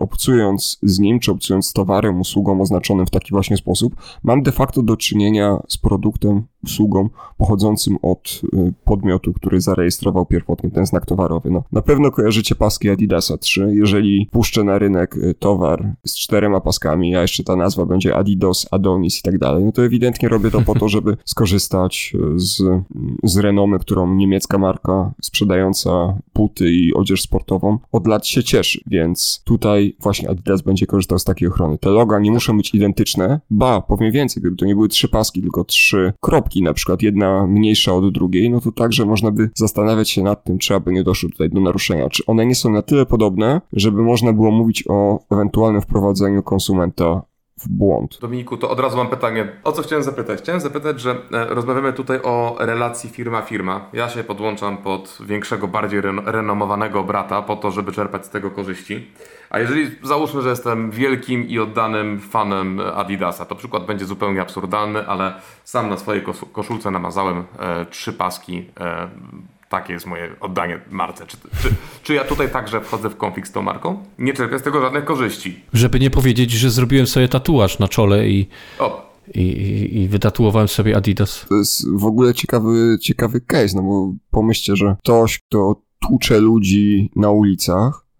obcując z nim, czy obcując z towarem, usługą oznaczonym w taki właśnie sposób, mam de facto do czynienia z produktem usługom pochodzącym od y, podmiotu, który zarejestrował pierwotnie ten znak towarowy. No, na pewno kojarzycie paski Adidasa 3. Jeżeli puszczę na rynek y, towar z czterema paskami, a jeszcze ta nazwa będzie Adidas, Adonis i tak dalej, no to ewidentnie robię to po to, żeby skorzystać y, z, z renomy, którą niemiecka marka sprzedająca buty i odzież sportową od lat się cieszy, więc tutaj właśnie Adidas będzie korzystał z takiej ochrony. Te loga nie muszą być identyczne, ba, powiem więcej, gdyby to nie były trzy paski, tylko trzy kropki, na przykład jedna mniejsza od drugiej, no to także można by zastanawiać się nad tym, czy aby nie doszło tutaj do naruszenia. Czy one nie są na tyle podobne, żeby można było mówić o ewentualnym wprowadzeniu konsumenta w błąd. Dominiku, to od razu mam pytanie. O co chciałem zapytać? Chciałem zapytać, że e, rozmawiamy tutaj o relacji firma-firma. Ja się podłączam pod większego, bardziej renomowanego brata po to, żeby czerpać z tego korzyści. A jeżeli załóżmy, że jestem wielkim i oddanym fanem Adidasa, to przykład będzie zupełnie absurdalny, ale sam na swojej koszulce namazałem e, trzy paski e, takie jest moje oddanie marce. Czy, czy, czy, ja tutaj także wchodzę w konflikt z tą marką? Nie czerpię z tego żadnych korzyści. Żeby nie powiedzieć, że zrobiłem sobie tatuaż na czole i, i, i, i wytatuowałem sobie Adidas. To jest w ogóle ciekawy, ciekawy case, no bo pomyślcie, że ktoś, kto tłucze ludzi na ulicach,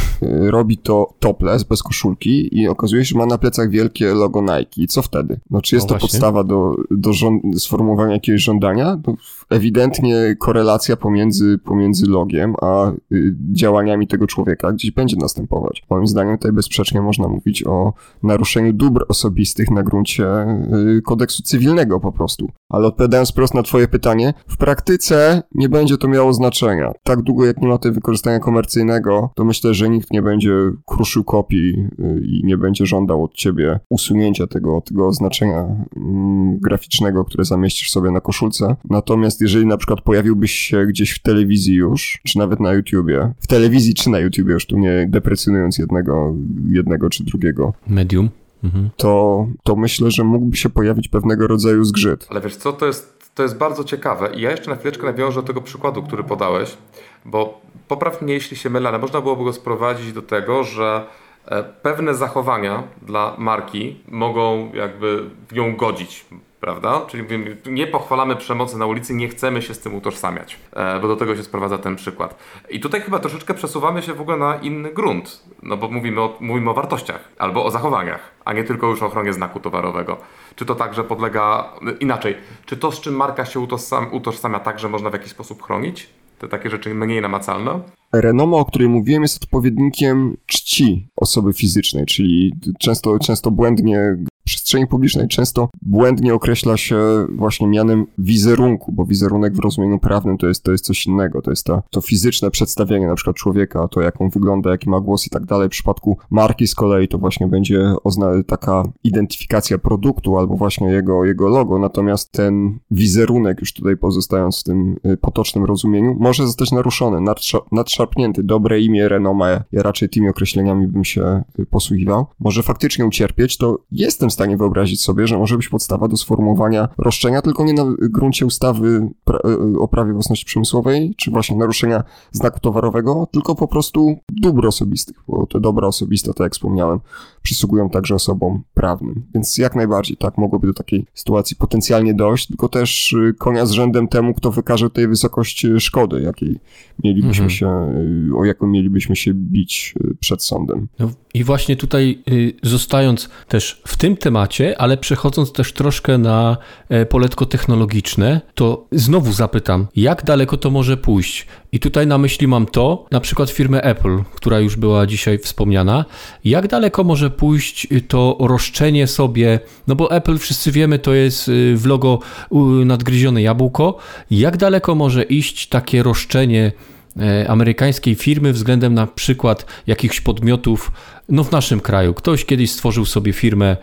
robi to topless, bez koszulki i okazuje się, że ma na plecach wielkie logo Nike. I co wtedy? No, czy jest no to podstawa do, do sformułowania jakiegoś żądania? No, ewidentnie korelacja pomiędzy, pomiędzy logiem a y, działaniami tego człowieka gdzieś będzie następować. Moim zdaniem tutaj bezsprzecznie można mówić o naruszeniu dóbr osobistych na gruncie y, kodeksu cywilnego po prostu. Ale odpowiadając prosto na twoje pytanie, w praktyce nie będzie to miało znaczenia. Tak długo jak nie ma tej wykorzystania komercyjnego, to myślę, że nikt nie będzie kruszył kopii y, i nie będzie żądał od ciebie usunięcia tego, tego oznaczenia mm, graficznego, które zamieścisz sobie na koszulce. Natomiast jeżeli na przykład pojawiłbyś się gdzieś w telewizji już, czy nawet na YouTubie, w telewizji czy na YouTubie już tu nie deprecjonując jednego, jednego czy drugiego. Medium. Mhm. To, to myślę, że mógłby się pojawić pewnego rodzaju zgrzyt. Ale wiesz co, to jest, to jest bardzo ciekawe i ja jeszcze na chwileczkę nawiążę do tego przykładu, który podałeś, bo popraw mnie, jeśli się mylę, ale można byłoby go sprowadzić do tego, że e, pewne zachowania dla marki mogą jakby w nią godzić prawda? Czyli nie pochwalamy przemocy na ulicy, nie chcemy się z tym utożsamiać, e, bo do tego się sprowadza ten przykład. I tutaj chyba troszeczkę przesuwamy się w ogóle na inny grunt, no bo mówimy o, mówimy o wartościach albo o zachowaniach, a nie tylko już o ochronie znaku towarowego. Czy to także podlega, inaczej, czy to z czym marka się utożsamia także można w jakiś sposób chronić? Te takie rzeczy mniej namacalne? Renoma, o której mówiłem, jest odpowiednikiem czci osoby fizycznej, czyli często, często błędnie przestrzeni publicznej często błędnie określa się właśnie mianem wizerunku, bo wizerunek w rozumieniu prawnym to jest, to jest coś innego, to jest to, fizyczne przedstawienie na przykład człowieka, to jak on wygląda, jaki ma głos i tak dalej. W przypadku marki z kolei to właśnie będzie taka identyfikacja produktu albo właśnie jego, jego logo, natomiast ten wizerunek, już tutaj pozostając w tym y, potocznym rozumieniu, może zostać naruszony, nadszarpnięty. Dobre imię, renoma, ja raczej tymi określeniami bym się y, posługiwał. Może faktycznie ucierpieć, to jestem w stanie wyobrazić sobie, że może być podstawa do sformułowania roszczenia, tylko nie na gruncie ustawy e, o prawie własności przemysłowej, czy właśnie naruszenia znaku towarowego, tylko po prostu dóbr osobistych, bo te dobra osobiste, tak jak wspomniałem, przysługują także osobom prawnym. Więc jak najbardziej, tak, mogłoby do takiej sytuacji potencjalnie dojść, tylko też y, konia z rzędem temu, kto wykaże tej wysokość szkody, jakiej mielibyśmy mhm. się, y, o jaką mielibyśmy się bić y, przed sądem. No i właśnie tutaj zostając też w tym temacie, ale przechodząc też troszkę na e, poletko technologiczne, to znowu zapytam, jak daleko to może pójść? I tutaj na myśli mam to, na przykład firmę Apple, która już była dzisiaj wspomniana, jak daleko może pójść to roszczenie sobie, no bo Apple wszyscy wiemy, to jest y, w logo nadgryzione jabłko, jak daleko może iść takie roszczenie amerykańskiej firmy względem na przykład jakichś podmiotów, no w naszym kraju. Ktoś kiedyś stworzył sobie firmę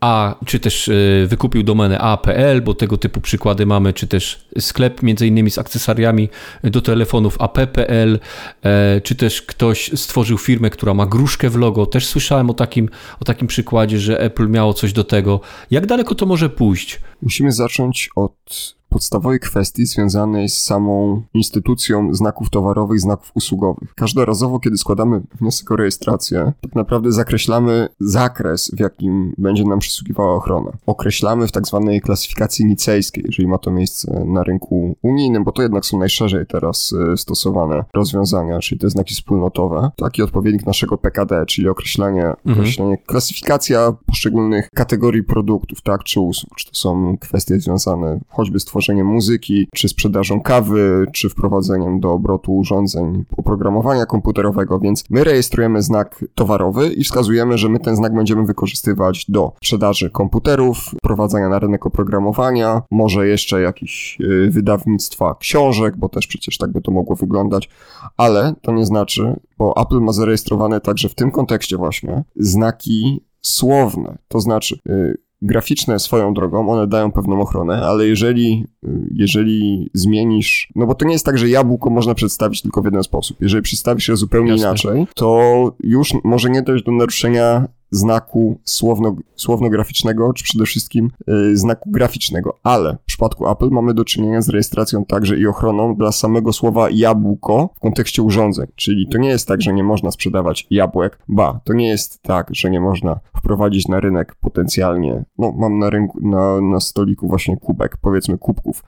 a, czy też e, wykupił domenę A.pl, bo tego typu przykłady mamy, czy też sklep między innymi z akcesoriami do telefonów AP.pl, e, czy też ktoś stworzył firmę, która ma gruszkę w logo. Też słyszałem o takim, o takim przykładzie, że Apple miało coś do tego. Jak daleko to może pójść? Musimy zacząć od podstawowej kwestii związanej z samą instytucją znaków towarowych, znaków usługowych. Każdorazowo, kiedy składamy wniosek o rejestrację, tak naprawdę zakreślamy zakres, w jakim będzie nam przysługiwała ochrona. Określamy w tak zwanej klasyfikacji nicejskiej, jeżeli ma to miejsce na rynku unijnym, bo to jednak są najszerzej teraz e, stosowane rozwiązania, czyli te znaki wspólnotowe. Taki odpowiednik naszego PKD, czyli określenie, mhm. określenie klasyfikacja poszczególnych kategorii produktów, tak, czy usług. Czy to są kwestie związane choćby z tworzeniem muzyki, czy sprzedażą kawy, czy wprowadzeniem do obrotu urządzeń oprogramowania komputerowego, więc my rejestrujemy znak towarowy i wskazujemy, że my ten znak będziemy wykorzystywać do sprzedaży komputerów, wprowadzania na rynek oprogramowania, może jeszcze jakiś y, wydawnictwa książek, bo też przecież tak by to mogło wyglądać, ale to nie znaczy, bo Apple ma zarejestrowane także w tym kontekście właśnie znaki słowne, to znaczy yy, graficzne swoją drogą, one dają pewną ochronę, ale jeżeli, jeżeli zmienisz, no bo to nie jest tak, że jabłko można przedstawić tylko w jeden sposób. Jeżeli przedstawisz je zupełnie Jasne. inaczej, to już może nie dojść do naruszenia znaku słowno, słowno-graficznego, czy przede wszystkim y, znaku graficznego. Ale w przypadku Apple mamy do czynienia z rejestracją także i ochroną dla samego słowa jabłko w kontekście urządzeń. Czyli to nie jest tak, że nie można sprzedawać jabłek, ba, to nie jest tak, że nie można wprowadzić na rynek potencjalnie, no mam na rynku, na, na stoliku właśnie kubek, powiedzmy kubków,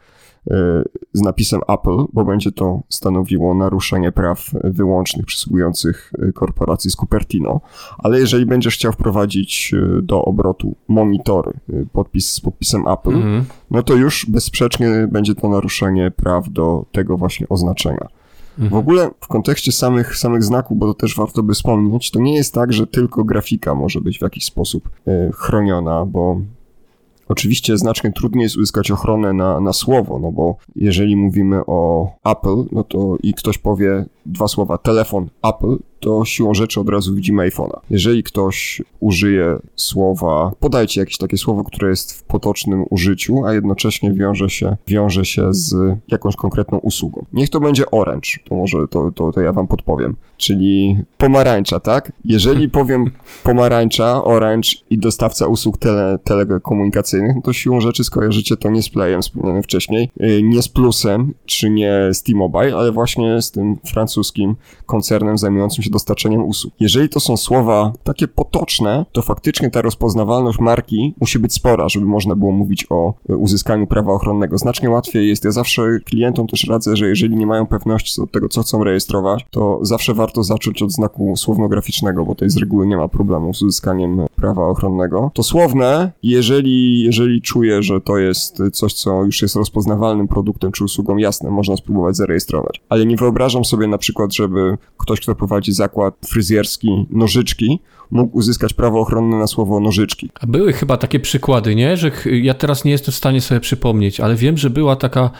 z napisem Apple, bo będzie to stanowiło naruszenie praw wyłącznych przysługujących korporacji z Cupertino. Ale jeżeli będziesz chciał wprowadzić e, do obrotu monitory, e, podpis z podpisem Apple, mm -hmm. no to już bezsprzecznie będzie to naruszenie praw do tego właśnie oznaczenia. W mhm. ogóle w kontekście samych, samych znaków, bo to też warto by wspomnieć, to nie jest tak, że tylko grafika może być w jakiś sposób e, chroniona, bo Oczywiście znacznie trudniej jest uzyskać ochronę na, na słowo, no bo jeżeli mówimy o Apple, no to i ktoś powie dwa słowa telefon Apple, to siłą rzeczy od razu widzimy iPhone'a. Jeżeli ktoś użyje słowa, podajcie jakieś takie słowo, które jest w potocznym użyciu, a jednocześnie wiąże się, wiąże się z jakąś konkretną usługą. Niech to będzie orange, to może to, to, to ja wam podpowiem, czyli pomarańcza, tak? Jeżeli powiem pomarańcza, orange i dostawca usług tele, telekomunikacyjnych, to siłą rzeczy skojarzycie to nie z Playem wspomnianym wcześniej, y, nie z Plusem, czy nie z T-Mobile, ale właśnie z tym francuskim koncernem zajmującym się dostarczeniem usług. Jeżeli to są słowa takie potoczne, to faktycznie ta rozpoznawalność marki musi być spora, żeby można było mówić o e, uzyskaniu prawa ochronnego. Znacznie łatwiej jest. Ja zawsze klientom też radzę, że jeżeli nie mają pewności co do tego, co chcą rejestrować, to zawsze warto zacząć od znaku słowno-graficznego, bo tutaj z reguły nie ma problemu z uzyskaniem prawa ochronnego. To słowne, jeżeli, jeżeli czuję, że to jest coś, co już jest rozpoznawalnym produktem czy usługą, jasne, można spróbować zarejestrować. Ale nie wyobrażam sobie na przykład, żeby ktoś, kto prowadzi zakład fryzjerski nożyczki, mógł uzyskać prawo ochronne na słowo nożyczki. A były chyba takie przykłady, nie? Że ja teraz nie jestem w stanie sobie przypomnieć, ale wiem, że była taka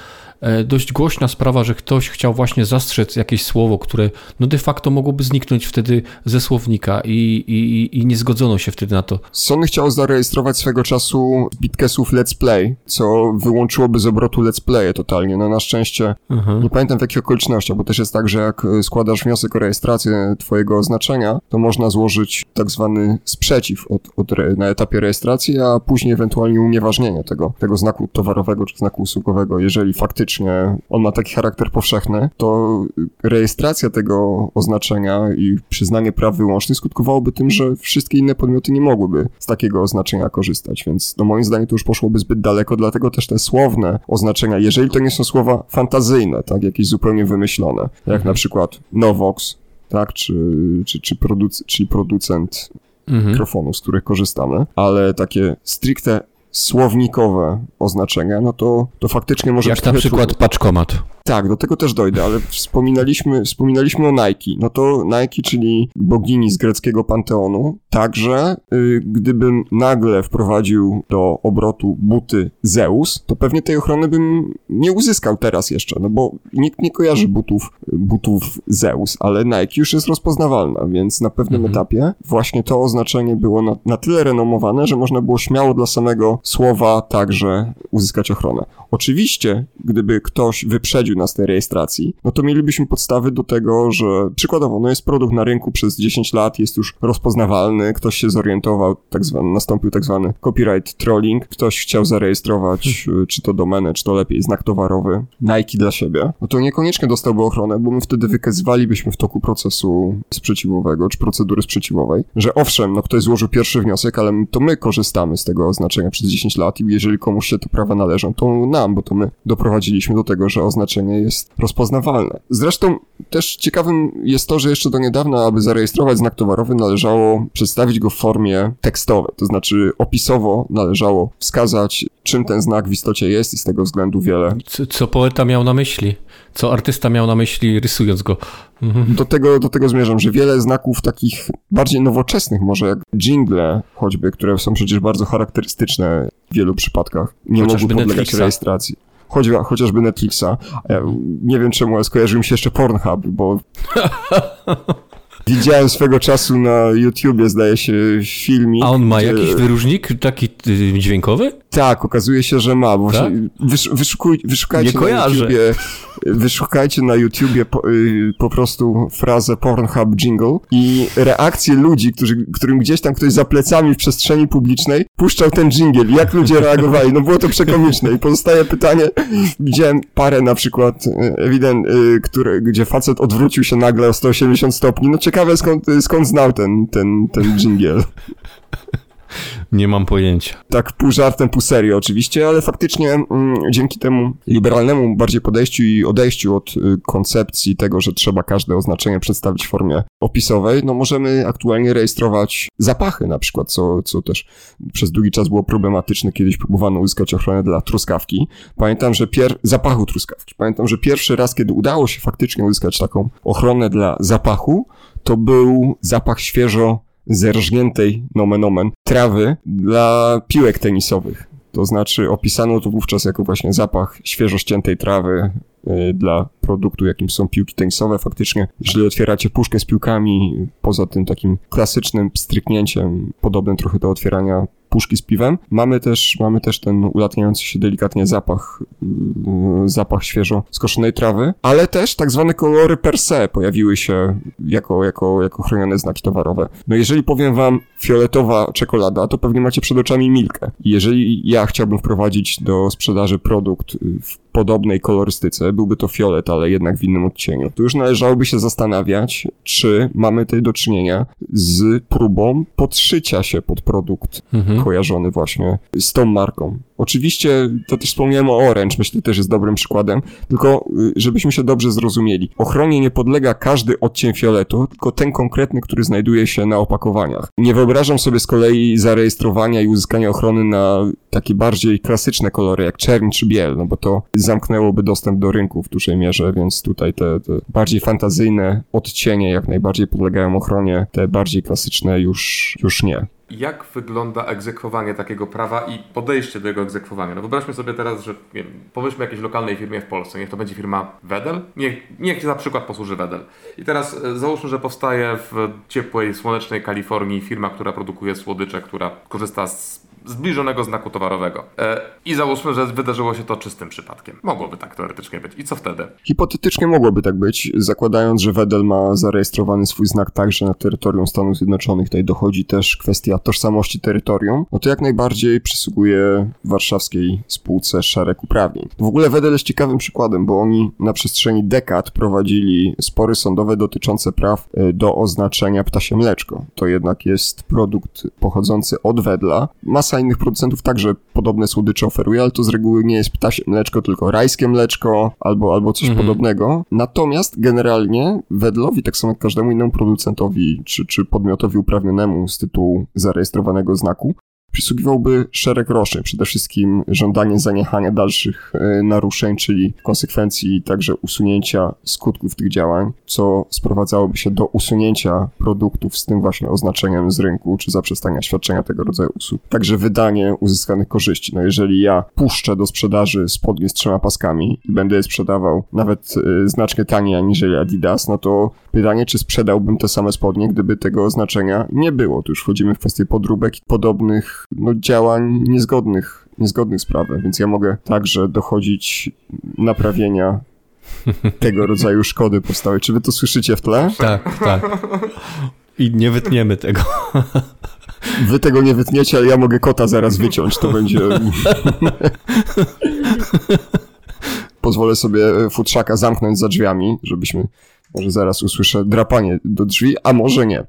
dość głośna sprawa, że ktoś chciał właśnie zastrzec jakieś słowo, które no de facto mogłoby zniknąć wtedy ze słownika i, i, i nie zgodzono się wtedy na to. Sony chciało zarejestrować swego czasu bitkę słów Let's Play, co wyłączyłoby z obrotu Let's Play totalnie. No na szczęście mhm. nie pamiętam w jakich okolicznościach, bo też jest tak, że jak składasz wniosek o rejestrację twojego oznaczenia, to można złożyć tak zwany sprzeciw od, od na etapie rejestracji, a później ewentualnie unieważnienie tego, tego znaku towarowego czy znaku usługowego, jeżeli faktycznie faktycznie on ma taki charakter powszechny, to rejestracja tego oznaczenia i przyznanie praw wyłącznych skutkowałoby tym, że wszystkie inne podmioty nie mogłyby z takiego oznaczenia korzystać, więc no moim zdaniem to już poszłoby zbyt daleko, dlatego też te słowne oznaczenia, jeżeli to nie są słowa fantazyjne, tak, jakieś zupełnie wymyślone, jak mhm. na przykład Novox, tak, czy, czy, czy produc czyli producent mhm. mikrofonów, z których korzystamy, ale takie stricte słownikowe oznaczenia, no to, to faktycznie może Jak być... Jak na przykład trudno. paczkomat. Tak, do tego też dojdę, ale wspominaliśmy, wspominaliśmy o Nike. No to Nike, czyli bogini z greckiego panteonu, także y, gdybym nagle wprowadził do obrotu buty Zeus, to pewnie tej ochrony bym nie uzyskał teraz jeszcze, no bo nikt nie kojarzy butów, butów Zeus, ale Nike już jest rozpoznawalna, więc na pewnym mhm. etapie właśnie to oznaczenie było na, na tyle renomowane, że można było śmiało dla samego słowa także uzyskać ochronę. Oczywiście, gdyby ktoś wyprzedził nas tej rejestracji, no to mielibyśmy podstawy do tego, że przykładowo, no jest produkt na rynku przez 10 lat, jest już rozpoznawalny, ktoś się zorientował, tak zwany, nastąpił tak zwany copyright trolling, ktoś chciał zarejestrować hmm. czy to domenę, czy to lepiej znak towarowy Nike dla siebie, no to niekoniecznie dostałby ochronę, bo my wtedy wykazywalibyśmy w toku procesu sprzeciwowego, czy procedury sprzeciwowej, że owszem, no ktoś złożył pierwszy wniosek, ale to my korzystamy z tego oznaczenia przez 10 lat i jeżeli komuś się te prawa należą, to nam, bo to my doprowadziliśmy do tego, że oznaczenie jest rozpoznawalne. Zresztą też ciekawym jest to, że jeszcze do niedawna, aby zarejestrować znak towarowy, należało przedstawić go w formie tekstowej, to znaczy opisowo należało wskazać, czym ten znak w istocie jest i z tego względu wiele. Co, co poeta miał na myśli? Co artysta miał na myśli rysując go? Mhm. Do, tego, do tego zmierzam, że wiele znaków takich bardziej nowoczesnych, może jak jingle choćby, które są przecież bardzo charakterystyczne w wielu przypadkach, nie Chociażby mogły podlegać Netflixa. rejestracji choć, chociażby Netflixa. Ja nie wiem czemu, ale skojarzył mi się jeszcze Pornhub, bo Widziałem swego czasu na YouTubie, zdaje się, filmik. A on ma gdzie... jakiś wyróżnik taki y, dźwiękowy? Tak, okazuje się, że ma. Bo tak? wysz, wyszukuj, wyszukajcie Nie na YouTubie, wyszukajcie na YouTubie po, y, po, prostu frazę Pornhub jingle i reakcje ludzi, którzy, którym gdzieś tam ktoś za plecami w przestrzeni publicznej puszczał ten jingle. Jak ludzie reagowali? No było to przekomiczne. I pozostaje pytanie, widziałem parę na przykład y, ewident, które, gdzie facet odwrócił się nagle o 180 stopni. No ciekawe skąd, skąd znał ten, ten, ten jingle. Nie mam pojęcia. Tak pół żartem, pół serio oczywiście, ale faktycznie mm, dzięki temu liberalnemu bardziej podejściu i odejściu od y, koncepcji tego, że trzeba każde oznaczenie przedstawić w formie opisowej, no możemy aktualnie rejestrować zapachy na przykład, co, co też przez długi czas było problematyczne. Kiedyś próbowano uzyskać ochronę dla truskawki. Pamiętam, że pier... zapachu truskawki. Pamiętam, że pierwszy raz, kiedy udało się faktycznie uzyskać taką ochronę dla zapachu, to był zapach świeżo zerżniętej, nomen omen, trawy dla piłek tenisowych. To znaczy opisano to wówczas jako właśnie zapach świeżo ściętej trawy y, dla produktu, jakim są piłki tenisowe. Faktycznie, jeżeli otwieracie puszkę z piłkami, poza tym takim klasycznym stryknięciem, podobnym trochę do otwierania puszki z piwem. Mamy też, mamy też ten ulatniający się delikatnie zapach, yy, zapach świeżo skoszonej trawy, ale też tak zwane kolory per se pojawiły się jako, jako, jako chronione znaki towarowe. No jeżeli powiem wam fioletowa czekolada, to pewnie macie przed oczami milkę. Jeżeli ja chciałbym wprowadzić do sprzedaży produkt w podobnej kolorystyce, byłby to fiolet, ale jednak w innym odcieniu, to już należałoby się zastanawiać, czy mamy tutaj do czynienia z próbą podszycia się pod produkt mhm. kojarzony właśnie z tą marką. Oczywiście, to też wspomniałem o Orange, myślę, też jest dobrym przykładem, tylko y, żebyśmy się dobrze zrozumieli. Ochronie nie podlega każdy odcień fioletu, tylko ten konkretny, który znajduje się na opakowaniach. Nie wyobrażam sobie z kolei zarejestrowania i uzyskania ochrony na takie bardziej klasyczne kolory, jak czerń czy biel, no bo to zamknęłoby dostęp do rynku w dużej mierze, więc tutaj te, te bardziej fantazyjne odcienie jak najbardziej podlegają ochronie, te bardziej klasyczne już, już nie. Jak wygląda egzekwowanie takiego prawa i podejście do jego egzekwowania? No wyobraźmy sobie teraz, że nie wiem, powiedzmy jakiejś lokalnej firmie w Polsce, niech to będzie firma Wedel, niech, niech za przykład posłuży Wedel. I teraz e, załóżmy, że powstaje w ciepłej, słonecznej Kalifornii firma, która produkuje słodycze, która korzysta z zbliżonego znaku towarowego. E, I załóżmy, że wydarzyło się to czystym przypadkiem. Mogłoby tak teoretycznie być. I co wtedy? Hipotetycznie mogłoby tak być, zakładając, że Wedel ma zarejestrowany swój znak także na terytorium Stanów Zjednoczonych. Tutaj dochodzi też kwestia tożsamości terytorium. No to jak najbardziej przysługuje warszawskiej spółce szereg uprawnień. W ogóle Wedel jest ciekawym przykładem, bo oni na przestrzeni dekad prowadzili spory sądowe dotyczące praw e, do oznaczenia ptasie mleczko. To jednak jest produkt pochodzący od Wedla. Masa innych producentów także podobne słodycze oferuje, ale to z reguły nie jest ptasie mleczko, tylko rajskie mleczko albo, albo coś mhm. podobnego. Natomiast generalnie Wedlowi, tak samo jak każdemu innemu producentowi czy, czy podmiotowi uprawnionemu z tytułu zarejestrowanego znaku, przysługiwałby szereg roszczeń, przede wszystkim żądanie zaniechania dalszych e, naruszeń, czyli w konsekwencji także usunięcia skutków tych działań, co sprowadzałoby się do usunięcia produktów z tym właśnie oznaczeniem z rynku, czy zaprzestania świadczenia tego rodzaju usług. Także wydanie uzyskanych korzyści. No jeżeli ja puszczę do sprzedaży spodnie z trzema paskami i będę je sprzedawał nawet e, znacznie taniej aniżeli Adidas, no to pytanie, czy sprzedałbym te same spodnie, gdyby tego oznaczenia nie było. Tu już wchodzimy w kwestię podróbek i podobnych no, działań niezgodnych niezgodnych z prawem, więc ja mogę także dochodzić naprawienia tego rodzaju szkody powstałej. Czy wy to słyszycie w tle? Tak, tak. I nie wytniemy tego. Wy tego nie wytniecie, ale ja mogę kota zaraz wyciąć. To będzie. Pozwolę sobie futrzaka zamknąć za drzwiami, żebyśmy. Może zaraz usłyszę drapanie do drzwi, a może nie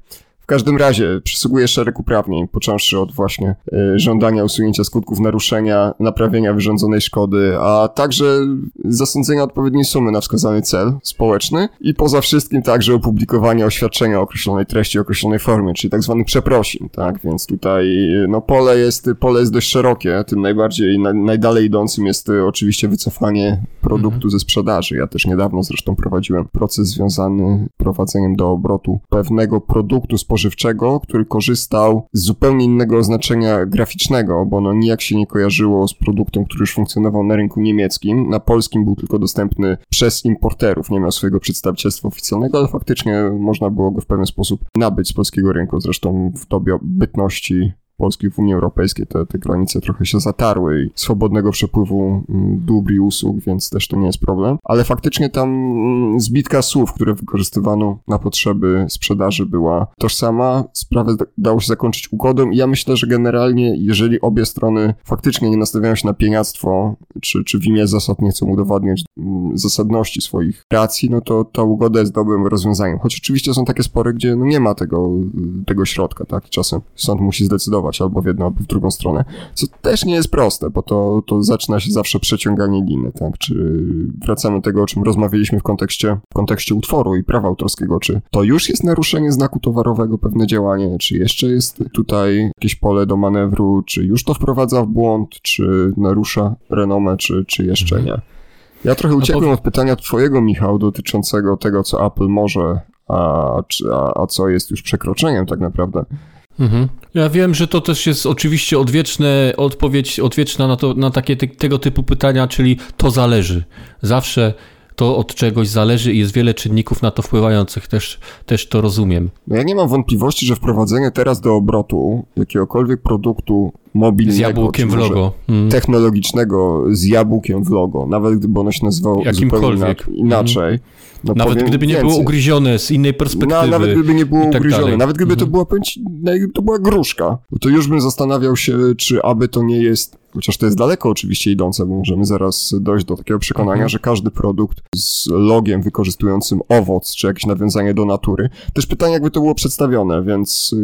każdym razie przysługuje szereg uprawnień, począwszy od właśnie y, żądania usunięcia skutków naruszenia, naprawienia wyrządzonej szkody, a także zasądzenia odpowiedniej sumy na wskazany cel społeczny i poza wszystkim także opublikowania oświadczenia o określonej treści, określonej formie, czyli tak zwanych przeprosin, tak? Więc tutaj no pole jest, pole jest dość szerokie, tym najbardziej, na, najdalej idącym jest y, oczywiście wycofanie produktu mhm. ze sprzedaży. Ja też niedawno zresztą prowadziłem proces związany z prowadzeniem do obrotu pewnego produktu spożywczego spożywczego, który korzystał z zupełnie innego oznaczenia graficznego, bo ono nijak się nie kojarzyło z produktem, który już funkcjonował na rynku niemieckim. Na polskim był tylko dostępny przez importerów, nie miał swojego przedstawicielstwa oficjalnego, ale faktycznie można było go w pewien sposób nabyć z polskiego rynku. Zresztą w dobie bytności Polski w Unii Europejskiej te, te granice trochę się zatarły i swobodnego przepływu mm, dóbr i usług, więc też to nie jest problem. Ale faktycznie tam mm, zbitka słów, które wykorzystywano na potrzeby sprzedaży była tożsama. Sprawę dało się zakończyć ugodą i ja myślę, że generalnie, jeżeli obie strony faktycznie nie nastawiają się na pieniactwo, czy, czy w imię zasad nie chcą udowadniać mm, zasadności swoich racji, no to ta ugoda jest dobrym rozwiązaniem. Choć oczywiście są takie spory, gdzie no nie ma tego, tego środka, tak? Czasem sąd musi zdecydować, albo w jedną, albo w drugą stronę, co też nie jest proste, bo to, to zaczyna się zawsze przeciąganie liny, tak? Czy wracamy do tego, o czym rozmawialiśmy w kontekście, w kontekście utworu i prawa autorskiego, czy to już jest naruszenie znaku towarowego, pewne działanie, czy jeszcze jest tutaj jakieś pole do manewru, czy już to wprowadza w błąd, czy narusza renomę, czy, czy jeszcze mhm. nie. Ja trochę uciekłem od pytania twojego, Michał, dotyczącego tego, co Apple może, a, a, a co jest już przekroczeniem tak naprawdę. Mhm. Ja wiem, że to też jest oczywiście odwieczne, odpowiedź odwieczna na, to, na takie te, tego typu pytania, czyli to zależy. Zawsze to od czegoś zależy i jest wiele czynników na to wpływających, też, też to rozumiem. Ja nie mam wątpliwości, że wprowadzenie teraz do obrotu jakiegokolwiek produktu mobilnego, z jabłkiem w logo. Hmm. technologicznego z jabłkiem w logo, nawet gdyby ono się nazywało zupełnie inaczej. Hmm. No nawet gdyby nie było ugryzione z innej perspektywy. No, nawet gdyby nie było tak ugryzione, nawet gdyby to była, to była gruszka, to już bym zastanawiał się, czy aby to nie jest chociaż to jest daleko oczywiście idące, bo możemy zaraz dojść do takiego przekonania, mhm. że każdy produkt z logiem wykorzystującym owoc, czy jakieś nawiązanie do natury, też pytanie, jakby to było przedstawione, więc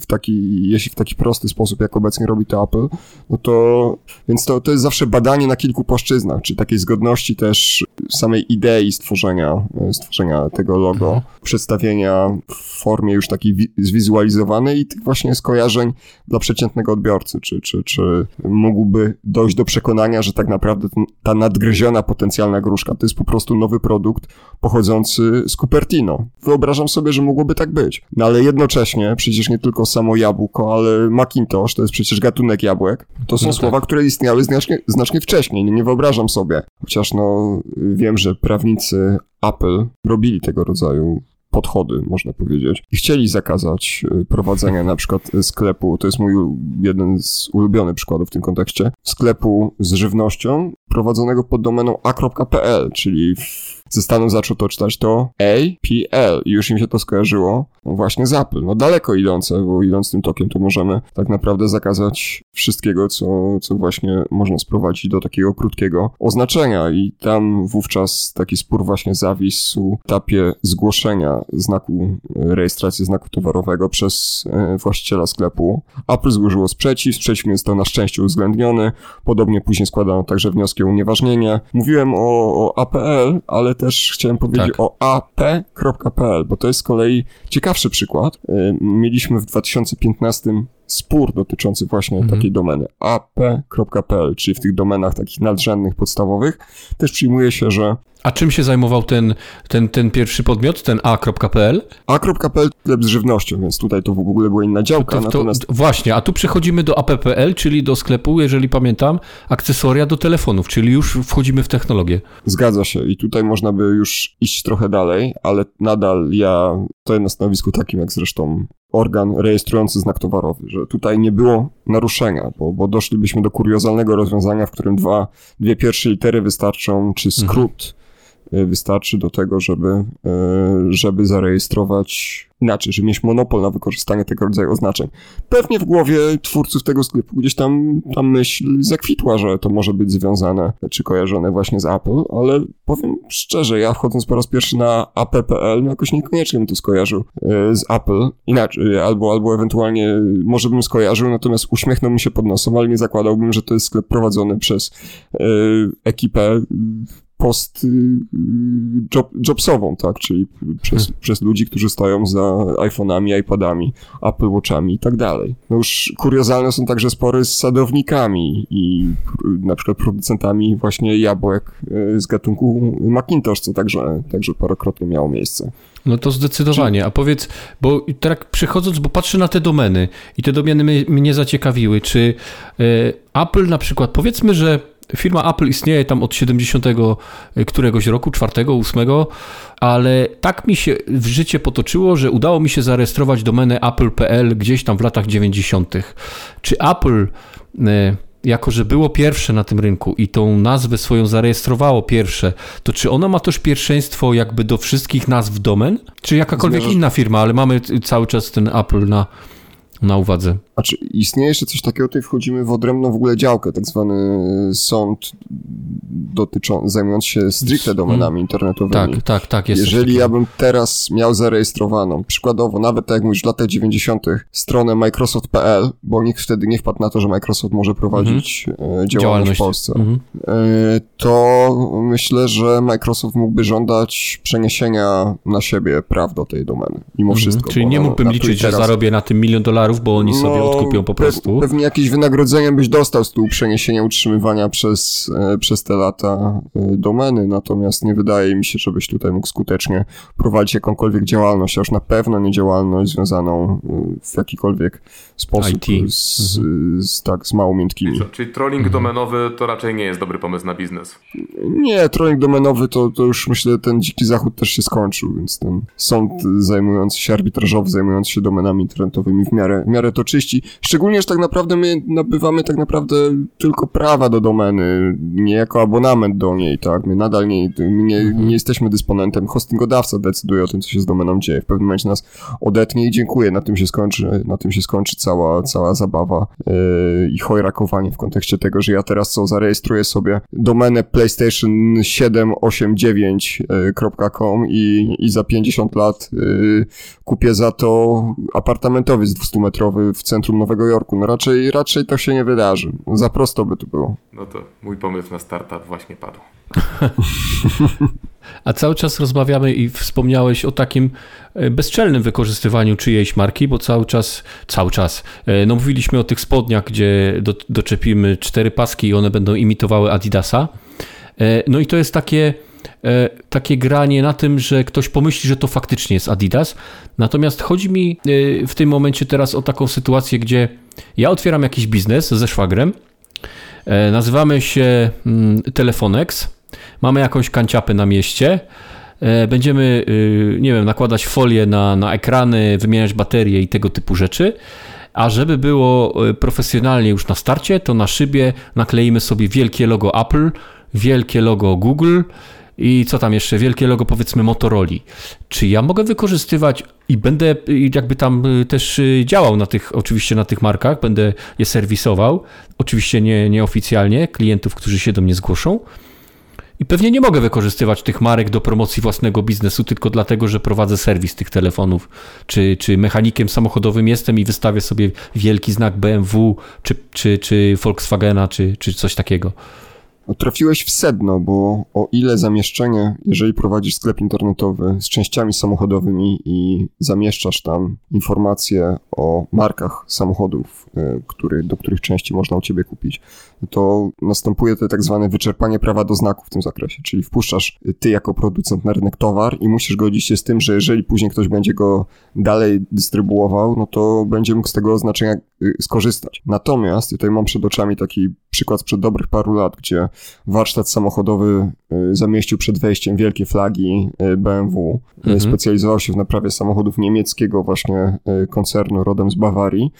w taki, jeśli w taki prosty sposób, jak obecnie robi to Apple, no to, więc to, to jest zawsze badanie na kilku płaszczyznach, czy takiej zgodności też samej idei stworzenia, stworzenia tego logo, mhm. przedstawienia w formie już takiej zwizualizowanej i tych właśnie skojarzeń dla przeciętnego odbiorcy, czy, czy, czy mógłby dojść do przekonania, że tak naprawdę ta nadgryziona potencjalna gruszka to jest po prostu nowy produkt pochodzący z Cupertino. Wyobrażam sobie, że mogłoby tak być. No ale jednocześnie przecież nie tylko samo jabłko, ale Macintosh to jest przecież gatunek jabłek. To są no słowa, tak. które istniały znacznie, znacznie wcześniej. Nie, nie wyobrażam sobie. Chociaż no wiem, że prawnicy Apple robili tego rodzaju podchody, można powiedzieć. I chcieli zakazać y, prowadzenia na przykład sklepu, to jest mój jeden z ulubionych przykładów w tym kontekście, sklepu z żywnością prowadzonego pod domeną a.pl, czyli ze Stanów zaczął to czytać to APL i już im się to skojarzyło właśnie z Apple. No daleko idące, bo idąc tym tokiem to możemy tak naprawdę zakazać wszystkiego, co, co właśnie można sprowadzić do takiego krótkiego oznaczenia i tam wówczas taki spór właśnie zawisł w etapie zgłoszenia znaku rejestracji znaku towarowego przez e, właściciela sklepu. Apple złożyło sprzeciw, sprzeciw został na szczęście uwzględniony, podobnie później składano także wnioski o unieważnienie. Mówiłem o, o APL, ale też chciałem powiedzieć tak. o ap.pl, bo to jest z kolei ciekawszy przykład. Y, mieliśmy w 2015 spór dotyczący właśnie mhm. takiej domeny ap.pl, czyli w tych domenach takich nadrzędnych, podstawowych, też przyjmuje się, że a czym się zajmował ten, ten, ten pierwszy podmiot, ten a.pl? A.pl sklep z żywnością, więc tutaj to w ogóle była inna działka. To, to, natomiast... Właśnie, a tu przechodzimy do app.pl, czyli do sklepu, jeżeli pamiętam, akcesoria do telefonów, czyli już wchodzimy w technologię. Zgadza się i tutaj można by już iść trochę dalej, ale nadal ja stoję na stanowisku takim, jak zresztą organ rejestrujący znak towarowy, że tutaj nie było naruszenia, bo, bo doszlibyśmy do kuriozalnego rozwiązania, w którym dwa, dwie pierwsze litery wystarczą, czy skrót mhm. Wystarczy do tego, żeby, e, żeby zarejestrować inaczej, żeby mieć monopol na wykorzystanie tego rodzaju oznaczeń. Pewnie w głowie twórców tego sklepu gdzieś tam ta myśl zakwitła, że to może być związane czy kojarzone właśnie z Apple, ale powiem szczerze, ja wchodząc po raz pierwszy na app.pl, no jakoś niekoniecznie bym to skojarzył e, z Apple. Inaczej, albo, albo ewentualnie może bym skojarzył, natomiast uśmiechnął mi się pod nosem, ale nie zakładałbym, że to jest sklep prowadzony przez e, ekipę post y, job, jobsową, tak, czyli przez, hmm. przez ludzi, którzy stoją za iPhone'ami, iPadami, Apple Watchami i tak dalej. No już kuriozalne są także spory z sadownikami i na przykład producentami właśnie jabłek y, z gatunku Macintosh, co także, także parokrotnie miało miejsce. No to zdecydowanie. A powiedz, bo tak przechodząc, bo patrzę na te domeny i te domeny mnie zaciekawiły, czy y, Apple na przykład, powiedzmy, że Firma Apple istnieje tam od 70 e, któregoś roku, 4, 8, ale tak mi się w życie potoczyło, że udało mi się zarejestrować domenę apple.pl gdzieś tam w latach 90. Czy Apple e, jako że było pierwsze na tym rynku i tą nazwę swoją zarejestrowało pierwsze, to czy ono ma też pierwszeństwo jakby do wszystkich nazw domen? Czy jakakolwiek Zmierzasz... inna firma, ale mamy cały czas ten Apple na, na uwadze. A czy istnieje jeszcze coś takiego, tutaj wchodzimy w odrębną w ogóle działkę, tak zwany sąd dotyczą, zajmując się stricte domenami mm. internetowymi. Tak, tak, tak. Jest Jeżeli ja bym teraz miał zarejestrowaną, przykładowo, nawet tak jak mówisz, w latach 90. stronę Microsoft.pl, bo nikt wtedy nie wpadł na to, że Microsoft może prowadzić mm -hmm. działalność, w Polsce, mm -hmm. to myślę, że Microsoft mógłby żądać przeniesienia na siebie praw do tej domeny, mimo -hmm. wszystko. Czyli nie mógłbym liczyć, teraz... że zarobię na tym milion dolarów, bo oni no, sobie odkupią po prostu. Pewnie jakieś wynagrodzenie byś dostał z tyłu przeniesienia utrzymywania przez, e, przez te lata e, domeny, natomiast nie wydaje mi się, żebyś tutaj mógł skutecznie prowadzić jakąkolwiek działalność, a już na pewno nie działalność związaną e, w jakikolwiek sposób z, mhm. z, tak, z mało miękkimi. Czyli trolling mhm. domenowy to raczej nie jest dobry pomysł na biznes? Nie, trolling domenowy to, to już myślę, ten dziki zachód też się skończył, więc ten sąd zajmujący się, arbitrażowy zajmujący się domenami internetowymi w miarę, w miarę to czyści. Szczególnie, że tak naprawdę my nabywamy tak naprawdę tylko prawa do domeny, nie jako abonament do niej, tak? My nadal nie, nie, mhm. nie jesteśmy dysponentem, hostingodawca decyduje o tym, co się z domeną dzieje. W pewnym momencie nas odetnie i dziękuję, na tym się skończy, na tym się skończy cała, cała zabawa yy, i chojrakowanie w kontekście tego, że ja teraz co, zarejestruję sobie domenę PlayStation 789.com i, i za 50 lat yy, kupię za to apartamentowiec 200-metrowy w centrum Nowego Jorku. No raczej, raczej to się nie wydarzy. Za prosto by to było. No to mój pomysł na startup właśnie padł. A cały czas rozmawiamy i wspomniałeś o takim e, bezczelnym wykorzystywaniu czyjejś marki, bo cały czas, cały czas, e, no mówiliśmy o tych spodniach, gdzie do, doczepimy cztery paski i one będą imitowały Adidasa. E, no i to jest takie, takie granie na tym, że ktoś pomyśli, że to faktycznie jest Adidas. Natomiast chodzi mi w tym momencie teraz o taką sytuację, gdzie ja otwieram jakiś biznes ze szwagrem, nazywamy się mm, Telefonex, mamy jakąś kanciapę na mieście, e, będziemy, y, nie wiem, nakładać folię na, na ekrany, wymieniać baterie i tego typu rzeczy. A żeby było e, profesjonalnie już na starcie, to na szybie nakleimy sobie wielkie logo Apple, wielkie logo Google i co tam jeszcze, wielkie logo powiedzmy Motorola. Czy ja mogę wykorzystywać i będę jakby tam y, też y, działał na tych, oczywiście na tych markach, będę je serwisował, oczywiście nie, nieoficjalnie, klientów, którzy się do mnie zgłoszą, i pewnie nie mogę wykorzystywać tych marek do promocji własnego biznesu tylko dlatego, że prowadzę serwis tych telefonów, czy, czy mechanikiem samochodowym jestem i wystawię sobie wielki znak BMW, czy, czy, czy Volkswagena, czy, czy coś takiego. No, trafiłeś w sedno, bo o ile zamieszczenie, jeżeli prowadzisz sklep internetowy z częściami samochodowymi i zamieszczasz tam informacje o markach samochodów, y, który, do których części można u ciebie kupić, to następuje to tak zwane wyczerpanie prawa do znaku w tym zakresie, czyli wpuszczasz ty jako producent na rynek towar i musisz godzić się z tym, że jeżeli później ktoś będzie go dalej dystrybuował, no to będzie mógł z tego oznaczenia y, skorzystać. Natomiast tutaj mam przed oczami taki przykład sprzed dobrych paru lat, gdzie warsztat samochodowy y, zamieścił przed wejściem wielkie flagi y, BMW. Mhm. Specjalizował się w naprawie samochodów niemieckiego właśnie koncernu rodem z Bawarii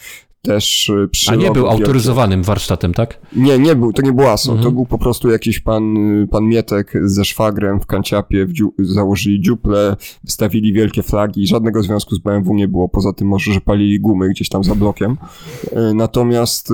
też y, A nie był autoryzowanym warsztatem, tak? Nie, nie był, to nie był ASO, mhm. to był po prostu jakiś pan, y, pan Mietek ze szwagrem w kanciapie, w dziu, założyli dziuple, wystawili wielkie flagi, żadnego związku z BMW nie było, poza tym może, że palili gumy gdzieś tam za blokiem, y, natomiast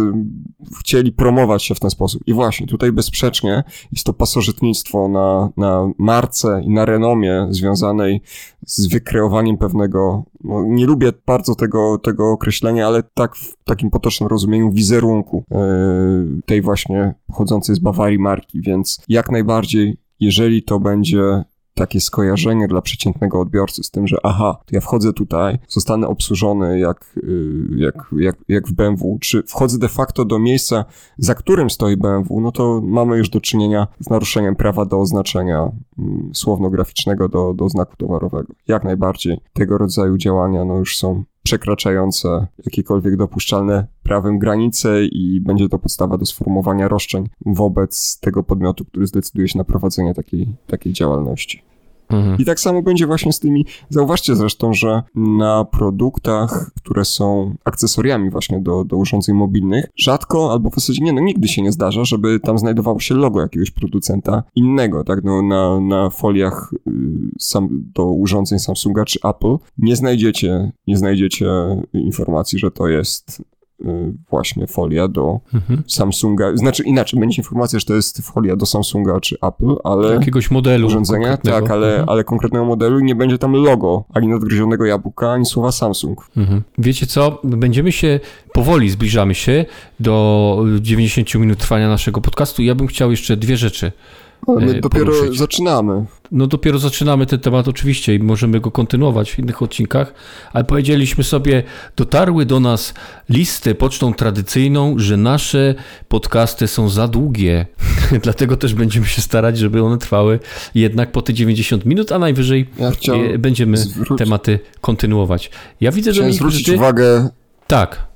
chcieli promować się w ten sposób. I właśnie, tutaj bezsprzecznie jest to pasożytnictwo na, na marce i na renomie związanej z wykreowaniem pewnego, no, nie lubię bardzo tego, tego określenia, ale tak w takim potocznym rozumieniu wizerunku yy, tej właśnie pochodzącej z Bawarii marki, więc jak najbardziej, jeżeli to będzie takie skojarzenie dla przeciętnego odbiorcy z tym, że aha, to ja wchodzę tutaj, zostanę obsłużony jak, y, jak, jak, jak w BMW, czy wchodzę de facto do miejsca, za którym stoi BMW, no to mamy już do czynienia z naruszeniem prawa do oznaczenia mm, słowno-graficznego do, do znaku towarowego. Jak najbardziej tego rodzaju działania no już są przekraczające jakiekolwiek dopuszczalne prawem granice i będzie to podstawa do sformułowania roszczeń wobec tego podmiotu, który zdecyduje się na prowadzenie takiej, takiej działalności. Mhm. I tak samo będzie właśnie z tymi. Zauważcie zresztą, że na produktach, które są akcesoriami właśnie do, do urządzeń mobilnych, rzadko albo w zasadzie nie, no nigdy się nie zdarza, żeby tam znajdowało się logo jakiegoś producenta innego, tak? No, na, na foliach y, sam, do urządzeń Samsunga czy Apple nie znajdziecie, nie znajdziecie informacji, że to jest właśnie folia do mhm. Samsunga. Znaczy inaczej, będzie informacja, że to jest folia do Samsunga czy Apple, ale... Jakiegoś modelu urządzenia, tak, ale, mhm. ale konkretnego modelu i nie będzie tam logo, ani nadgryzionego jabłka, ani słowa Samsung. Mhm. Wiecie co, będziemy się, powoli zbliżamy się do 90 minut trwania naszego podcastu. Ja bym chciał jeszcze dwie rzeczy ale my e, dopiero poruszyć. zaczynamy. No dopiero zaczynamy ten temat oczywiście i możemy go kontynuować w innych odcinkach, ale powiedzieliśmy sobie, dotarły do nas listy pocztą tradycyjną, że nasze podcasty są za długie. Dlatego też będziemy się starać, żeby one trwały jednak po te 90 minut, a najwyżej ja e, będziemy tematy kontynuować. Ja widzę, Chciałem że... zwrócić ty... uwagę... Tak.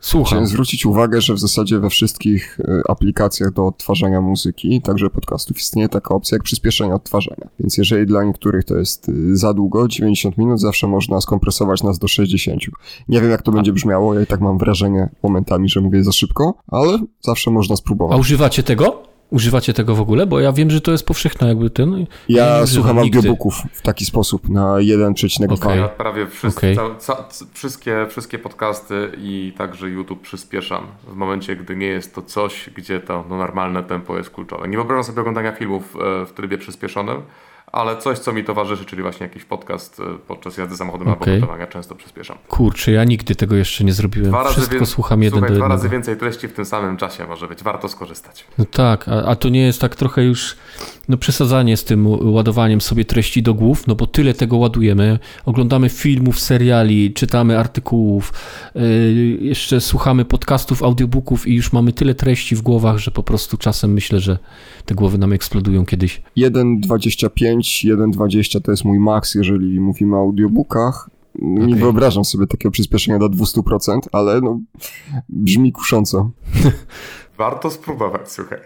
Słucham. Chciałem zwrócić uwagę, że w zasadzie we wszystkich y, aplikacjach do odtwarzania muzyki, także podcastów, istnieje taka opcja jak przyspieszenie odtwarzania. Więc jeżeli dla niektórych to jest y, za długo, 90 minut, zawsze można skompresować nas do 60. Nie wiem, jak to będzie brzmiało, ja i tak mam wrażenie momentami, że mówię za szybko, ale zawsze można spróbować. A używacie tego? Używacie tego w ogóle? Bo ja wiem, że to jest powszechne jakby ten. Ja słucham audiobooków w taki sposób na 1,2. Okay. Ja prawie wszyscy, okay. ca, ca, wszystkie, wszystkie podcasty i także YouTube przyspieszam w momencie, gdy nie jest to coś, gdzie to no, normalne tempo jest kluczowe. Nie wyobrażam sobie oglądania filmów e, w trybie przyspieszonym, ale coś, co mi towarzyszy, czyli właśnie jakiś podcast e, podczas jazdy samochodem okay. albo gotowania, często przyspieszam. Kurczę, ja nigdy tego jeszcze nie zrobiłem. Dwa Wszystko razy słucham jeden słuchaj, do jednego. Dwa razy więcej treści w tym samym czasie może być, warto skorzystać. No tak, a, a to nie jest tak trochę już no przesadzanie z tym ładowaniem sobie treści do głów, no bo tyle tego ładujemy. Oglądamy filmów, seriali, czytamy artykułów, yy, jeszcze słuchamy podcastów, audiobooków i już mamy tyle treści w głowach, że po prostu czasem myślę, że te głowy nam eksplodują kiedyś. 1,25, 1,20 to jest mój maks, jeżeli mówimy o audiobookach. Nie okay. wyobrażam sobie takiego przyspieszenia do 200%, ale no, brzmi kusząco. Warto spróbować, słuchaj.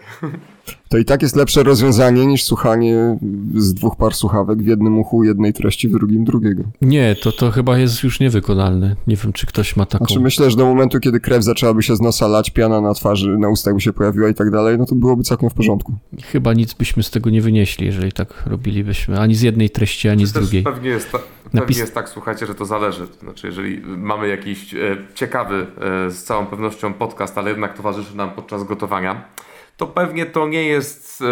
To i tak jest lepsze rozwiązanie niż słuchanie z dwóch par słuchawek w jednym uchu jednej treści, w drugim drugiego. Nie, to, to chyba jest już niewykonalne. Nie wiem, czy ktoś ma taką... Znaczy myślę, że do momentu, kiedy krew zaczęłaby się z nosa lać, piana na twarzy, na ustach by się pojawiła i tak dalej, no to byłoby całkiem w porządku. Chyba nic byśmy z tego nie wynieśli, jeżeli tak robilibyśmy. Ani z jednej treści, ani z drugiej. Pewnie jest, ta, pewnie Napis... jest tak, słuchajcie, że to zależy. Znaczy, jeżeli mamy jakiś e, ciekawy, e, z całą pewnością podcast, ale jednak towarzyszy nam podczas gotowania, to pewnie to nie jest e,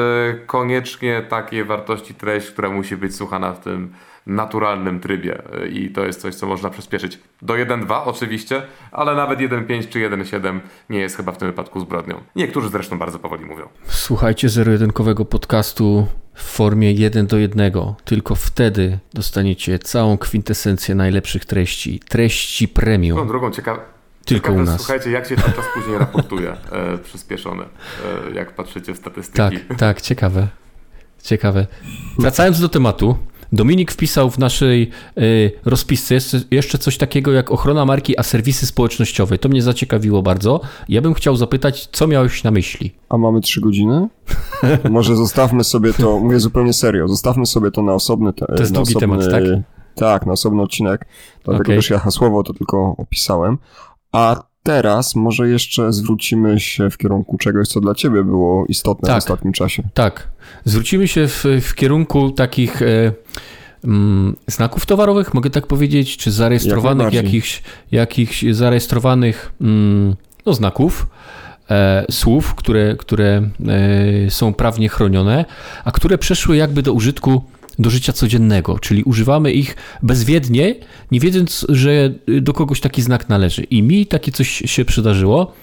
koniecznie takiej wartości treść, która musi być słuchana w tym naturalnym trybie e, i to jest coś, co można przyspieszyć do 1.2 oczywiście, ale nawet 1.5 czy 1.7 nie jest chyba w tym wypadku zbrodnią. Niektórzy zresztą bardzo powoli mówią. Słuchajcie zero-jedynkowego podcastu w formie 1 do 1. Tylko wtedy dostaniecie całą kwintesencję najlepszych treści. Treści premium. Tą drugą ciekawe tylko Ciekawe, u nas. Słuchajcie, jak się ten czas później raportuje e, przyspieszony, e, jak patrzycie w statystyki. Tak, tak, ciekawe. Ciekawe. Wracając do tematu, Dominik wpisał w naszej y, rozpisce jeszcze coś takiego jak ochrona marki, a serwisy społecznościowe. To mnie zaciekawiło bardzo. Ja bym chciał zapytać, co miałeś na myśli? A mamy trzy godziny? Może zostawmy sobie to, mówię zupełnie serio, zostawmy sobie to na osobny... Te, to jest długi osobny, temat, tak? Tak, na osobny odcinek, dlatego okay. też ja hasłowo to tylko opisałem. A teraz może jeszcze zwrócimy się w kierunku czegoś, co dla ciebie było istotne tak, w ostatnim czasie. Tak, zwrócimy się w, w kierunku takich... E, mm, znaków towarowych, mogę tak powiedzieć, czy zarejestrowanych Jak jakichś, jakichś zarejestrowanych mm, no, znaków, e, słów, które, które e, są prawnie chronione, a które przeszły jakby do użytku do życia codziennego, czyli używamy ich bezwiednie, nie wiedząc, że do kogoś taki znak należy. I mi takie coś się przydarzyło.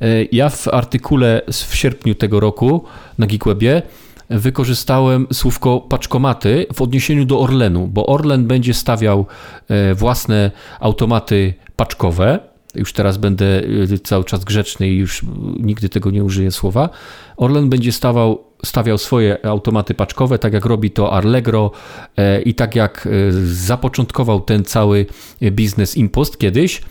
E, ja w artykule w sierpniu tego roku na Geekwebie wykorzystałem słówko paczkomaty w odniesieniu do Orlenu, bo Orlen będzie stawiał e, własne automaty paczkowe. Już teraz będę e, cały czas grzeczny i już nigdy tego nie użyję słowa. Orlen będzie stawał stawiał swoje automaty paczkowe, tak jak robi to Allegro e, i tak jak e, zapoczątkował ten cały biznes Impost kiedyś.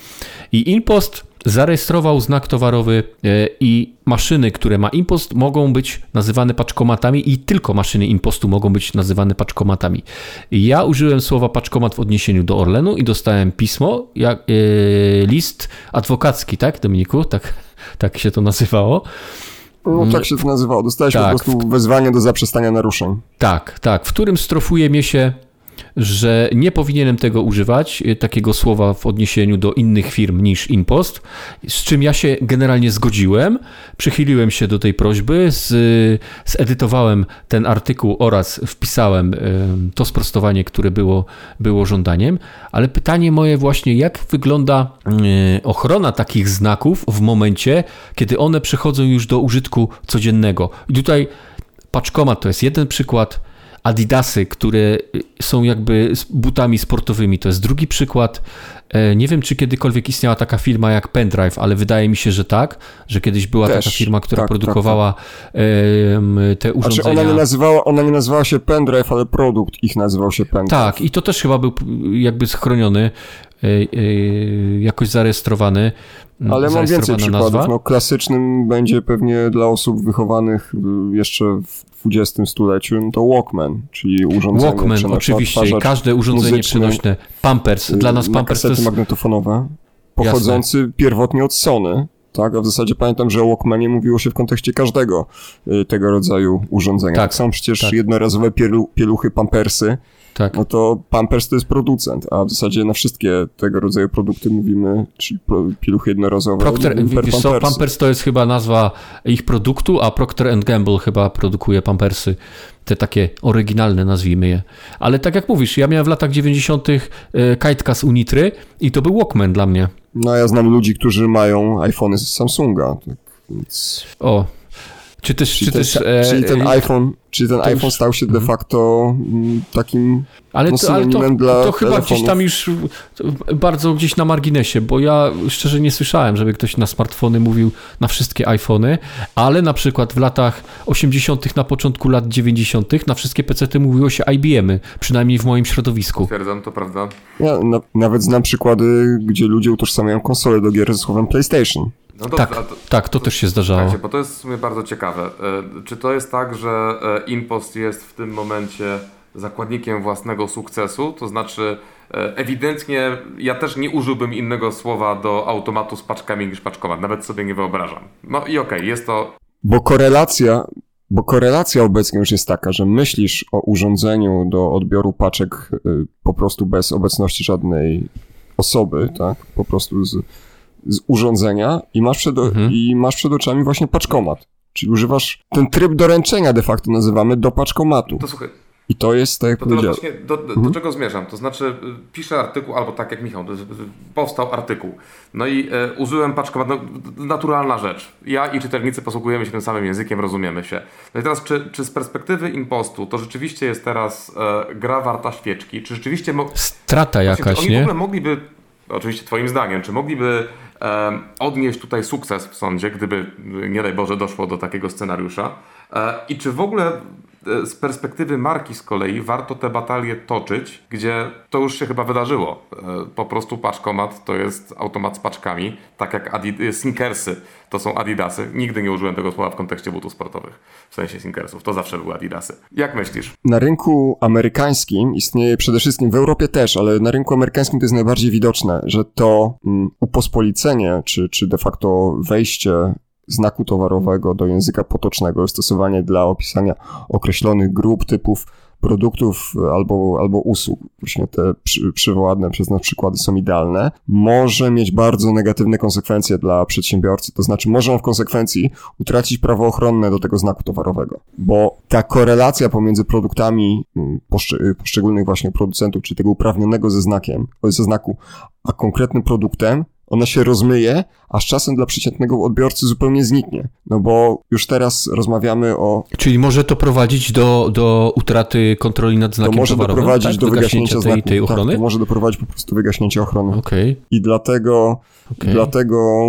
I Impost zarejestrował znak towarowy e, i maszyny, które ma Impost mogą być nazywane paczkomatami i tylko maszyny Impostu mogą być nazywane paczkomatami. Ja użyłem słowa paczkomat w odniesieniu do Orlenu i dostałem pismo, jak, list adwokacki, tak Dominiku? Tak, tak się to nazywało. No tak się to nazywało. Dostałeś tak, po prostu wezwanie do zaprzestania naruszeń. Tak, tak. W którym strofuje mnie się że nie powinienem tego używać, y, takiego słowa w odniesieniu do innych firm niż Impost, z czym ja się generalnie zgodziłem. Przychyliłem się do tej prośby, z, zedytowałem ten artykuł oraz wpisałem to sprostowanie, które było, było żądaniem, ale pytanie moje właśnie, jak wygląda y, ochrona takich znaków w momencie, kiedy one przechodzą już do użytku codziennego. I tutaj paczkomat to jest jeden przykład, Adidasy, które są jakby butami sportowymi. To jest drugi przykład. E, nie wiem, czy kiedykolwiek istniała taka firma jak Pendrive, ale wydaje mi się, że tak, że kiedyś była Też, taka firma, która tak, produkowała tak, tak. te urządzenia. Znaczy ona, nie nazywała, ona nie nazywała się Pendrive, ale produkt ich nazywał się Pendrive. Tak, i to też chyba był jakby schroniony, e, e, jakoś zarejestrowany. Ale mam więcej przykładów. Nazwa. No, klasycznym będzie pewnie dla osób wychowanych jeszcze w XX stuleciu, no to Walkman, czyli urządzenie Walkman, oczywiście, każde urządzenie przenośne. Pampers, dla nas Pampers to jest... magnetofonowe, pochodzący Jasne. pierwotnie od Sony, tak? A w zasadzie pamiętam, że o Walkmanie mówiło się w kontekście każdego y, tego rodzaju urządzenia. Tak, tak są przecież tak. jednorazowe pielu, pieluchy Pampersy, tak. no to Pampers to jest producent, a w zasadzie na wszystkie tego rodzaju produkty mówimy, czyli pieluchy jednorazowe. Procter, wiesz co, Pampers to jest chyba nazwa ich produktu, a Procter Gamble chyba produkuje Pampersy, te takie oryginalne nazwijmy je. Ale tak jak mówisz, ja miałem w latach 90. kajtka z Unitry i to był Walkman dla mnie. No ja znam ludzi, którzy mają iPhony z Samsunga, tak więc... O, czy też, czyli, czy ten, też, e, czyli ten iPhone, czyli ten iPhone już, stał się de mhm. facto mm, takim ale, no, to, ale to, dla to chyba gdzieś tam już bardzo gdzieś na marginesie, bo ja szczerze nie słyszałem, żeby ktoś na smartfony mówił na wszystkie iPhony, ale na przykład w latach 80., na początku lat 90., na wszystkie PC mówiło się IBM-y, przynajmniej w moim środowisku. Stwierdzam, to prawda. Ja na, nawet znam przykłady, gdzie ludzie utożsamiają konsole do gier ze słowem PlayStation. No dobrze, tak, to, tak, to też się zdarzało. bo to jest w sumie bardzo ciekawe. E, czy to jest tak, że e, Impost jest w tym momencie zakładnikiem własnego sukcesu? To znaczy, e, ewidentnie ja też nie użyłbym innego słowa do automatu z paczkami niż paczkomat. Nawet sobie nie wyobrażam. No i okej, okay, jest to. Bo korelacja, bo korelacja obecnie już jest taka, że myślisz o urządzeniu do odbioru paczek po prostu bez obecności żadnej osoby, tak? Po prostu z z urządzenia i masz przed, mhm. i masz przed oczami właśnie paczkomat. Czyli używasz ten tryb doręczenia de facto nazywamy do paczkomatu. To słuchaj. I to jest tak jak to powiedziałem. Do, do, mhm. do, czego zmierzam? To znaczy y, piszę artykuł, albo tak jak Michał, powstał artykuł. No i e, użyłem paczkomatu, no, naturalna rzecz. Ja i czytelnicy posługujemy się tym samym językiem, rozumiemy się. No i teraz, czy, czy z perspektywy impostu to rzeczywiście jest teraz e, gra warta świeczki? Czy rzeczywiście... Strata jakaś, Właśnie, oni nie? w ogóle mogliby, oczywiście twoim zdaniem, czy mogliby odnieść tutaj sukces w sądzie, gdyby, nie daj Boże, doszło do takiego scenariusza. E, I czy w ogóle z perspektywy marki z kolei warto te batalie toczyć, gdzie to już się chyba wydarzyło. E, po prostu paczkomat to jest automat z paczkami, tak jak Adid e, Sneakersy to są Adidasy. Nigdy nie użyłem tego słowa w kontekście butów sportowych, w sensie Sneakersów. To zawsze były Adidasy. Jak myślisz? Na rynku amerykańskim istnieje przede wszystkim, w Europie też, ale na rynku amerykańskim to jest najbardziej widoczne, że to um, upospolicenie, czy, czy de facto wejście znaku towarowego do języka potocznego, stosowanie dla opisania określonych grup, typów produktów albo, albo usług, właśnie te przy, przywołane przez nas przykłady są idealne, może mieć bardzo negatywne konsekwencje dla przedsiębiorcy. To znaczy, może on w konsekwencji utracić prawo ochronne do tego znaku towarowego, bo ta korelacja pomiędzy produktami mm, poszczególnych właśnie producentów, czy tego uprawnionego ze znakiem, ze znaku, a konkretnym produktem ona się rozmyje, a z czasem dla przeciętnego odbiorcy zupełnie zniknie. No bo już teraz rozmawiamy o... Czyli może to prowadzić do, do utraty kontroli nad znakiem to może towarowym, doprowadzić tak? do wygaśnięcia tej, znaku. tej ochrony? Tak, to może doprowadzić po prostu do wygaśnięcia ochrony. Okay. I dlatego, okay. dlatego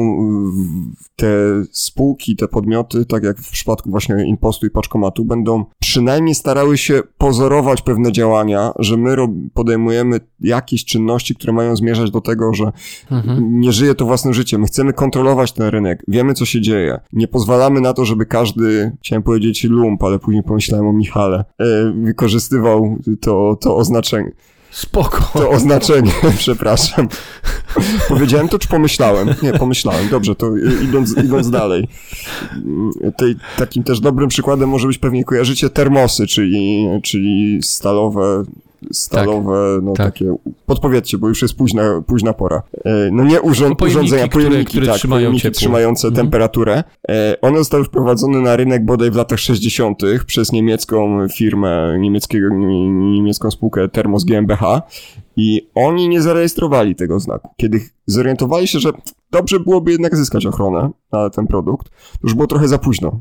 te spółki, te podmioty, tak jak w przypadku właśnie impostu i paczkomatu, będą przynajmniej starały się pozorować pewne działania, że my podejmujemy jakieś czynności, które mają zmierzać do tego, że mhm. nie żyje to własnym życiem. My chcemy kontrolować ten rynek, wiemy co się dzieje. Nie pozwalamy na to, żeby każdy, chciałem powiedzieć lump, ale później pomyślałem o Michale, e, wykorzystywał to, to oznaczenie. Spoko. To oznaczenie, przepraszam. Powiedziałem to, czy pomyślałem? Nie, pomyślałem. Dobrze, to idąc, idąc dalej. Tej, takim też dobrym przykładem może być pewnie kojarzycie termosy, czyli, czyli stalowe stalowe, tak, no tak. takie, podpowiedzcie, bo już jest późna, późna pora. E, no nie urząd, no pojemniki, urządzenia, pojemniki, które, które tak, trzymają pojemniki trzymające mhm. temperaturę. E, one zostały wprowadzone na rynek bodaj w latach 60. przez niemiecką firmę, niemieckiego, niemiecką spółkę Thermos GmbH i oni nie zarejestrowali tego znaku. Kiedy zorientowali się, że dobrze byłoby jednak zyskać ochronę na ten produkt, to już było trochę za późno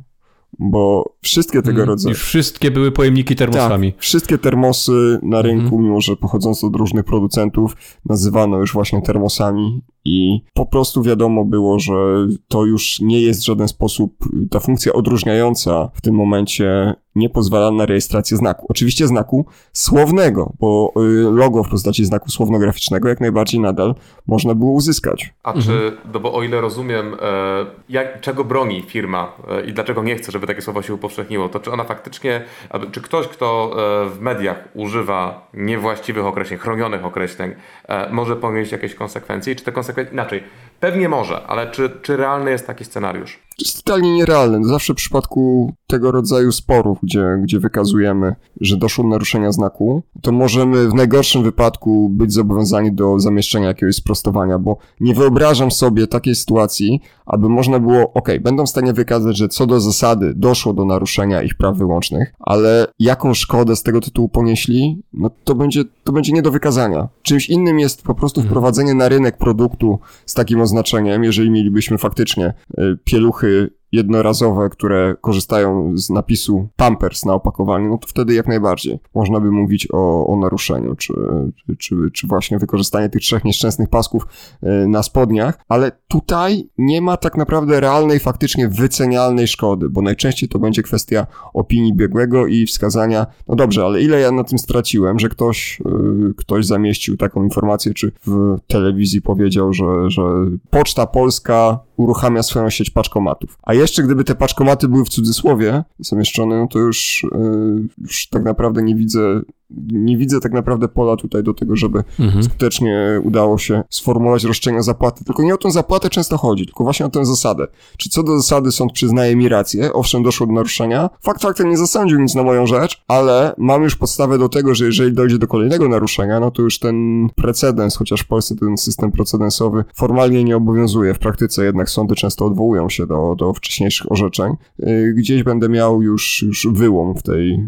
bo wszystkie tego mm, rodzaju... Już wszystkie były pojemniki termosami. Tak, wszystkie termosy na rynku, mm. mimo że pochodzące od różnych producentów, nazywano już właśnie termosami i po prostu wiadomo było, że to już nie jest w żaden sposób ta funkcja odróżniająca w tym momencie nie pozwala na rejestrację znaku. Oczywiście znaku słownego, bo y, logo w postaci znaku słownograficznego jak najbardziej nadal można było uzyskać. A mhm. czy, no bo o ile rozumiem, e, jak, czego broni firma e, i dlaczego nie chce, żeby takie słowo się upowszechniło, to czy ona faktycznie, czy ktoś, kto e, w mediach używa niewłaściwych określeń, chronionych określeń, może ponieść jakieś konsekwencje? I czy te konsekwencje, inaczej, pewnie może, ale czy, czy realny jest taki scenariusz? jest totalnie nierealne. Zawsze w przypadku tego rodzaju sporów, gdzie, gdzie wykazujemy, że doszło do naruszenia znaku, to możemy w najgorszym wypadku być zobowiązani do zamieszczenia jakiegoś sprostowania, bo nie wyobrażam sobie takiej sytuacji, aby można było, ok, będą w stanie wykazać, że co do zasady doszło do naruszenia ich praw wyłącznych, ale jaką szkodę z tego tytułu ponieśli, no to będzie, to będzie nie do wykazania. Czymś innym jest po prostu mhm. wprowadzenie na rynek produktu z takim oznaczeniem, jeżeli mielibyśmy faktycznie y, pieluchy jednorazowe, które korzystają z napisu Pampers na opakowaniu, no to wtedy jak najbardziej można by mówić o, o naruszeniu, czy, czy, czy właśnie wykorzystanie tych trzech nieszczęsnych pasków e, na spodniach, ale tutaj nie ma tak naprawdę realnej, faktycznie wycenialnej szkody, bo najczęściej to będzie kwestia opinii biegłego i wskazania, no dobrze, ale ile ja na tym straciłem, że ktoś, e, ktoś zamieścił taką informację, czy w telewizji powiedział, że, że Poczta Polska uruchamia swoją sieć paczkomatów. A jeszcze gdyby te paczkomaty były w cudzysłowie zamieszczone, no to już, yy, już tak naprawdę nie widzę nie widzę tak naprawdę pola tutaj do tego, żeby mhm. skutecznie udało się sformułować roszczenia zapłaty. Tylko nie o tę zapłatę często chodzi, tylko właśnie o tę zasadę. Czy co do zasady sąd przyznaje mi rację, owszem, doszło do naruszenia, fakt faktem nie zasądził nic na moją rzecz, ale mam już podstawę do tego, że jeżeli dojdzie do kolejnego naruszenia, no to już ten precedens, chociaż w Polsce ten system precedensowy formalnie nie obowiązuje, w praktyce jednak sądy często odwołują się do, do wcześniejszych orzeczeń, yy, gdzieś będę miał już, już wyłom w tej,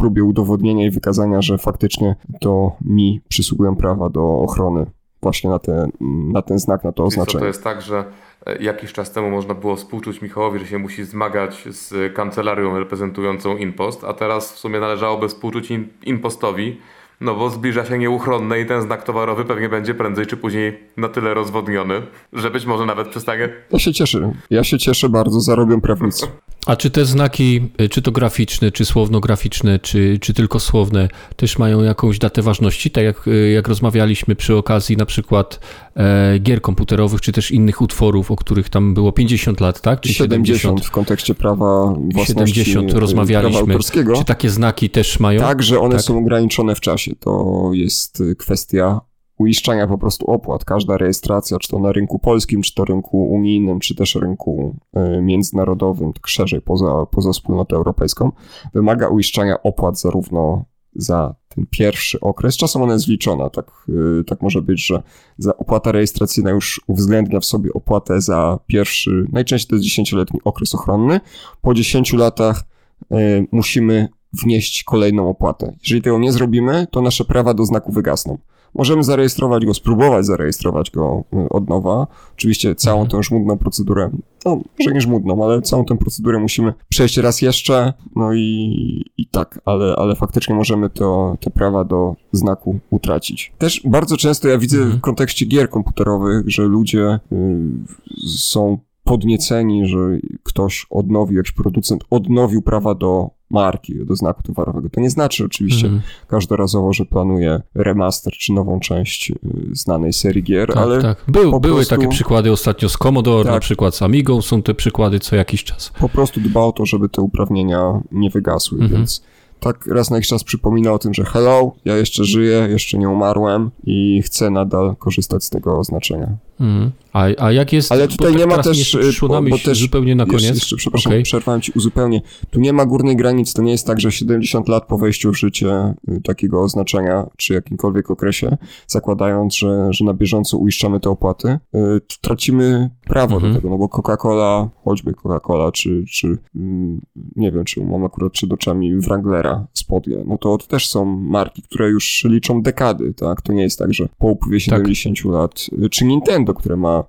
próbie udowodnienia i wykazania, że faktycznie to mi przysługują prawa do ochrony właśnie na, te, na ten znak, na to oznaczenie. Co, to jest tak, że e, jakiś czas temu można było współczuć Michałowi, że się musi zmagać z kancelarią reprezentującą Impost, a teraz w sumie należałoby współczuć Impostowi, no bo zbliża się nieuchronne i ten znak towarowy pewnie będzie prędzej czy później na tyle rozwodniony, że być może nawet przestanie. Ja się cieszę. Ja się cieszę bardzo, zarobią prawnicy. A czy te znaki, y, czy to graficzne, czy słowno-graficzne, czy, czy tylko słowne, też mają jakąś datę ważności? Tak jak, y, jak rozmawialiśmy przy okazji na przykład e, gier komputerowych, czy też innych utworów, o których tam było 50 lat, tak? Czy 70, 70 w kontekście prawa własności 70 y, rozmawialiśmy. Czy takie znaki też mają? Tak, że one tak? są ograniczone w czasie. To jest kwestia uiszczania po prostu opłat. Każda rejestracja, czy to na rynku polskim, czy to rynku unijnym, czy też rynku y, międzynarodowym, tak szerzej poza, poza wspólnotę europejską, wymaga uiszczania opłat zarówno za ten pierwszy okres. Czasem ona jest zliczona, tak, y, tak może być, że za opłata rejestracyjna już uwzględnia w sobie opłatę za pierwszy, najczęściej to jest 10-letni okres ochronny. Po 10 latach y, musimy wnieść kolejną opłatę. Jeżeli tego nie zrobimy, to nasze prawa do znaku wygasną. Możemy zarejestrować go, spróbować zarejestrować go y, od nowa. Oczywiście całą mhm. tę żmudną procedurę, no może nie żmudną, ale całą tę procedurę musimy przejść raz jeszcze, no i, i tak, ale, ale faktycznie możemy to, te prawa do znaku utracić. Też bardzo często ja widzę mhm. w kontekście gier komputerowych, że ludzie y, są podnieceni, że ktoś odnowił, jakiś producent odnowił prawa do marki, do znaku towarowego. To nie znaczy oczywiście mm. każdorazowo, że planuje remaster czy nową część y, znanej serii gier, tak, ale. Tak. Był, były prostu... takie przykłady ostatnio z Commodore, tak. na przykład z Amigą są te przykłady co jakiś czas. Po prostu dba o to, żeby te uprawnienia nie wygasły, -hmm. więc tak raz na jakiś czas przypomina o tym, że hello, ja jeszcze żyję, jeszcze nie umarłem i chcę nadal korzystać z tego oznaczenia. Mm. A, a jak jest... Ale tutaj nie ma też... Bo, bo też zupełnie na koniec. Jeszcze, jeszcze przepraszam, okay. przerwałem ci uzupełnię. Tu nie ma górnej granicy, to nie jest tak, że 70 lat po wejściu w życie y, takiego oznaczenia, czy jakimkolwiek okresie, zakładając, że, że na bieżąco uiszczamy te opłaty, y, tracimy prawo -hmm. do mhm. tego, no bo Coca-Cola, choćby Coca-Cola, czy, czy mm, nie wiem, czy mam akurat przed oczami Wranglera spodnie, no to, to też są marki, które już liczą dekady, tak? To nie jest tak, że po upływie 70 tak. lat, y, czy Nintendo, które ma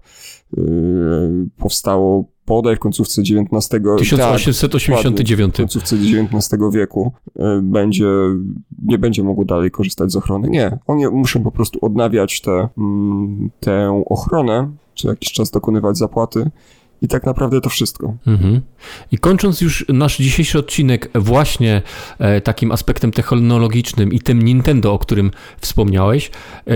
yy, powstało bodaj w końcówce XIX 1889. Tak, w końcówce XIX wieku yy, będzie, nie będzie mogło dalej korzystać z ochrony. Nie, oni muszą po prostu odnawiać te, mm, tę ochronę, czy jakiś czas dokonywać zapłaty i tak naprawdę to wszystko. Mhm. I kończąc już nasz dzisiejszy odcinek właśnie e, takim aspektem technologicznym i tym Nintendo, o którym wspomniałeś, e,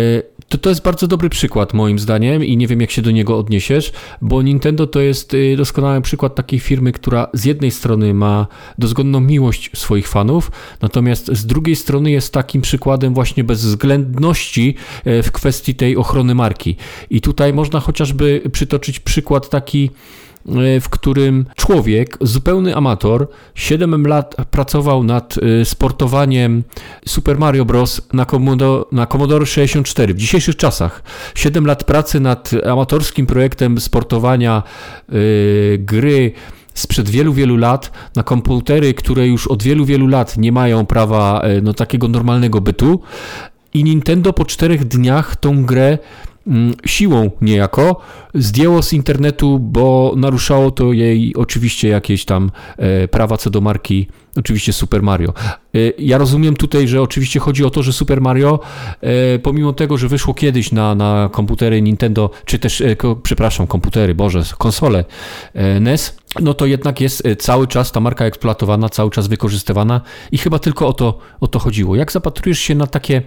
to to jest bardzo dobry przykład moim zdaniem i nie wiem jak się do niego odniesiesz, bo Nintendo to jest e, doskonały przykład takiej firmy, która z jednej strony ma dozgodną miłość swoich fanów, natomiast z drugiej strony jest takim przykładem właśnie bezwzględności e, w kwestii tej ochrony marki. I tutaj można chociażby przytoczyć przykład taki w którym człowiek, zupełny amator, 7 lat pracował nad e, sportowaniem Super Mario Bros. na Commodore, na Commodore 64 w dzisiejszych czasach. 7 lat pracy nad amatorskim projektem sportowania yy, gry sprzed wielu, wielu lat na komputery, które już od wielu, wielu lat nie mają prawa no, takiego normalnego bytu. I Nintendo po czterech dniach tą grę siłą niejako zdjęło z internetu, bo naruszało to jej oczywiście jakieś tam e, prawa co do marki, oczywiście Super Mario. E, ja rozumiem tutaj, że oczywiście chodzi o to, że Super Mario, e, pomimo tego, że wyszło kiedyś na, na komputery Nintendo, czy też, przepraszam, komputery, Boże, konsole NES, no to jednak jest cały czas ta marka eksploatowana, cały czas wykorzystywana i chyba tylko o to, o to chodziło. Jak zapatrujesz się na takie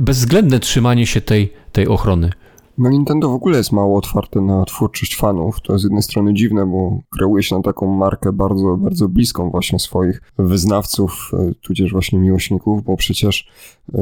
bezwzględne trzymanie się tej, tej ochrony. No Nintendo w ogóle jest mało otwarte na twórczość fanów. To z jednej strony dziwne, bo kreuje się na taką markę bardzo, bardzo bliską właśnie swoich wyznawców, e, tudzież właśnie miłośników, bo przecież e,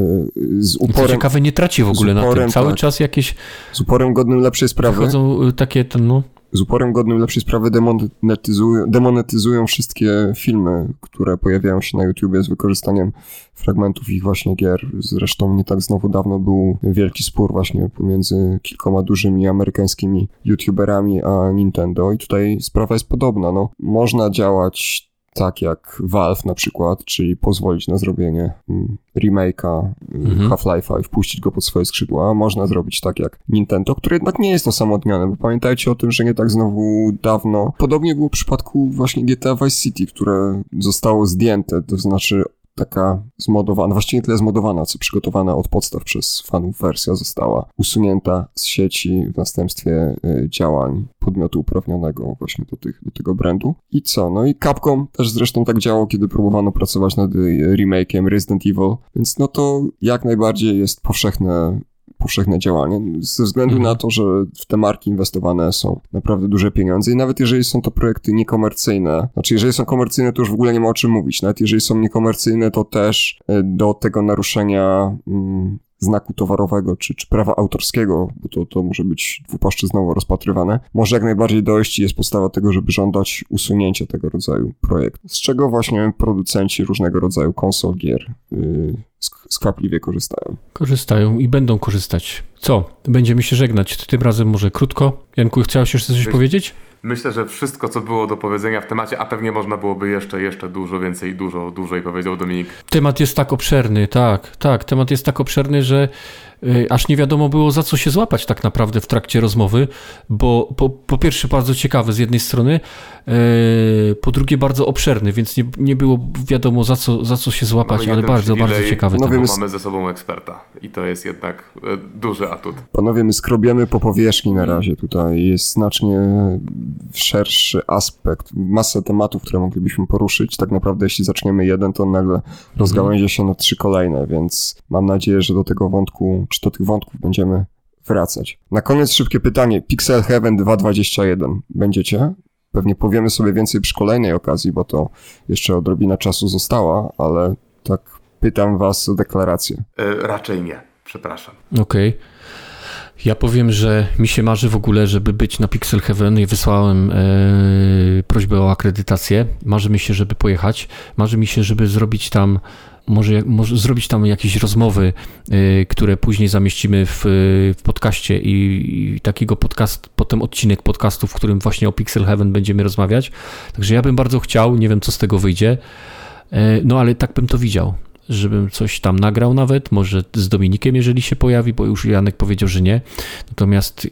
z uporem... Co ciekawe, nie traci w ogóle uporem, na tym. Cały tak, czas jakieś... Z uporem godnym lepszej sprawy. Wchodzą takie, no z uporem godnym lepszej sprawy demonetyzują, demonetyzują wszystkie filmy, które pojawiają się na YouTubie z wykorzystaniem fragmentów ich właśnie gier. Zresztą nie tak znowu dawno był wielki spór właśnie pomiędzy kilkoma dużymi amerykańskimi YouTuberami a Nintendo i tutaj sprawa jest podobna. No, można działać tak jak Valve na przykład, czyli pozwolić na zrobienie mm, remake'a mm, mhm. Half-Life'a i wpuścić go pod swoje skrzydła. Można zrobić tak jak Nintendo, które jednak nie jest osamotnione, bo pamiętajcie o tym, że nie tak znowu dawno. Podobnie było w przypadku właśnie GTA Vice City, które zostało zdjęte, to znaczy taka zmodowana, właściwie nie tyle zmodowana, co przygotowana od podstaw przez fanów wersja została usunięta z sieci w następstwie y, działań podmiotu uprawnionego właśnie do, tych, do tego brandu. I co? No i Capcom też zresztą tak działo, kiedy próbowano pracować nad y, remake'iem Resident Evil, więc no to jak najbardziej jest powszechne powszechne działanie, ze względu mhm. na to, że w te marki inwestowane są naprawdę duże pieniądze i nawet jeżeli są to projekty niekomercyjne, znaczy jeżeli są komercyjne, to już w ogóle nie ma o czym mówić, nawet jeżeli są niekomercyjne, to też e, do tego naruszenia mm, znaku towarowego czy, czy prawa autorskiego, bo to, to może być dwupłaszczyznowo rozpatrywane, może jak najbardziej dojść i jest podstawa tego, żeby żądać usunięcia tego rodzaju projektu. Z czego właśnie producenci różnego rodzaju konsol gier yy, skwapliwie korzystają. Korzystają i będą korzystać. Co? Będziemy się żegnać. Tym razem może krótko. Janku, chciałeś jeszcze coś powiedzieć? Myślę, że wszystko, co było do powiedzenia w temacie, a pewnie można byłoby jeszcze, jeszcze dużo więcej, dużo dłużej, powiedział Dominik. Temat jest tak obszerny, tak, tak. Temat jest tak obszerny, że aż nie wiadomo było za co się złapać tak naprawdę w trakcie rozmowy, bo po, po pierwsze bardzo ciekawy z jednej strony, y, po drugie bardzo obszerny, więc nie, nie było wiadomo za co, za co się złapać, ale bardzo, bardzo ciekawy Panowie, temat. Mamy ze sobą eksperta i to jest jednak y, duży atut. Panowie, my skrobiemy po powierzchni na razie tutaj, jest znacznie szerszy aspekt, masę tematów, które moglibyśmy poruszyć, tak naprawdę jeśli zaczniemy jeden, to nagle rozgałęzie się na trzy kolejne, więc mam nadzieję, że do tego wątku czy do tych wątków będziemy wracać. Na koniec szybkie pytanie. Pixel Heaven 2.21. Będziecie? Pewnie powiemy sobie więcej przy kolejnej okazji, bo to jeszcze odrobina czasu została, ale tak pytam was o deklarację. Yy, raczej nie. Przepraszam. Okej. Okay. Ja powiem, że mi się marzy w ogóle, żeby być na Pixel Heaven i wysłałem e, prośbę o akredytację. Marzy mi się, żeby pojechać. Marzy mi się, żeby zrobić tam może, może zrobić tam jakieś rozmowy, y, które później zamieścimy w, w podcaście i, i, takiego podcast, potem odcinek podcastu, w którym właśnie o Pixel Heaven będziemy rozmawiać. Także ja bym bardzo chciał, nie wiem co z tego wyjdzie, y, no ale tak bym to widział żebym coś tam nagrał nawet, może z Dominikiem, jeżeli się pojawi, bo już Janek powiedział, że nie. Natomiast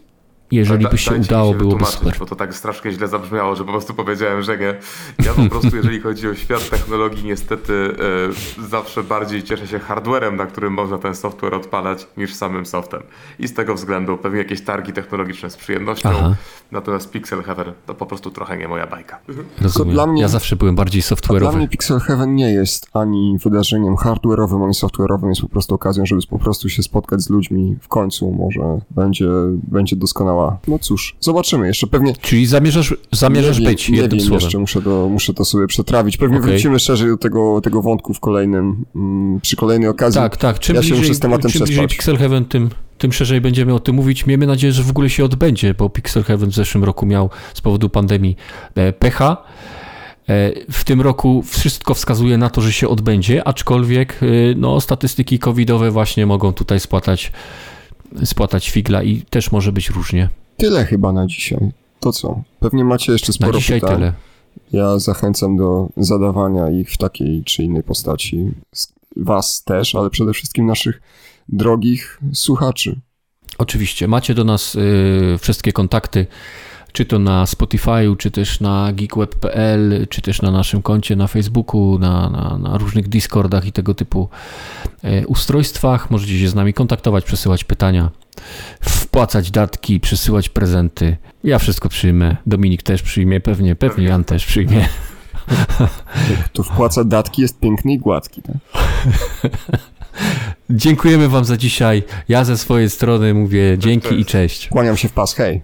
jeżeli by się udało, się byłoby super. Bo to tak strasznie źle zabrzmiało, że po prostu powiedziałem, że nie. Ja po prostu, jeżeli chodzi o świat technologii, niestety e, zawsze bardziej cieszę się hardwarem, na którym można ten software odpalać, niż samym softem. I z tego względu pewnie jakieś targi technologiczne z przyjemnością, Aha. natomiast Pixel Heaven to po prostu trochę nie moja bajka. Rozumiem. Dla mnie, ja zawsze byłem bardziej software'owy. Dla mnie Pixel Heaven nie jest ani wydarzeniem hardware'owym, ani software'owym, jest po prostu okazją, żeby po prostu się spotkać z ludźmi w końcu. Może będzie, będzie doskonała no cóż, zobaczymy. Jeszcze pewnie... Czyli zamierzasz, zamierzasz nie być, nie jednym wiem, słowem. jeszcze muszę to, muszę to sobie przetrawić. Pewnie okay. wrócimy szerzej do tego, tego wątku w kolejnym, mm, przy kolejnej okazji. Tak, tak. Czym ja bliżej, się muszę z tematem czym bliżej Pixel Heaven, tym, tym szerzej będziemy o tym mówić. Miejmy nadzieję, że w ogóle się odbędzie, bo Pixel Heaven w zeszłym roku miał z powodu pandemii e, pecha. E, w tym roku wszystko wskazuje na to, że się odbędzie, aczkolwiek e, no, statystyki covidowe właśnie mogą tutaj spłatać, spłatać figla i też może być różnie. Tyle chyba na dzisiaj. To co? Pewnie macie jeszcze sporo na dzisiaj pytań. tyle. Ja zachęcam do zadawania ich w takiej czy innej postaci. Was też, ale przede wszystkim naszych drogich słuchaczy. Oczywiście. Macie do nas y, wszystkie kontakty czy to na Spotify'u, czy też na geekweb.pl, czy też na naszym koncie na Facebooku, na, na, na, różnych Discordach i tego typu e, ustrojstwach. Możecie się z nami kontaktować, przesyłać pytania, wpłacać datki, przesyłać prezenty. Ja wszystko przyjmę. Dominik też przyjmie, pewnie, pewnie Jan też przyjmie. To wpłaca datki jest piękny i gładki. Tak? Dziękujemy Wam za dzisiaj. Ja ze swojej strony mówię dzięki i cześć. Kłaniam się w pas, hej.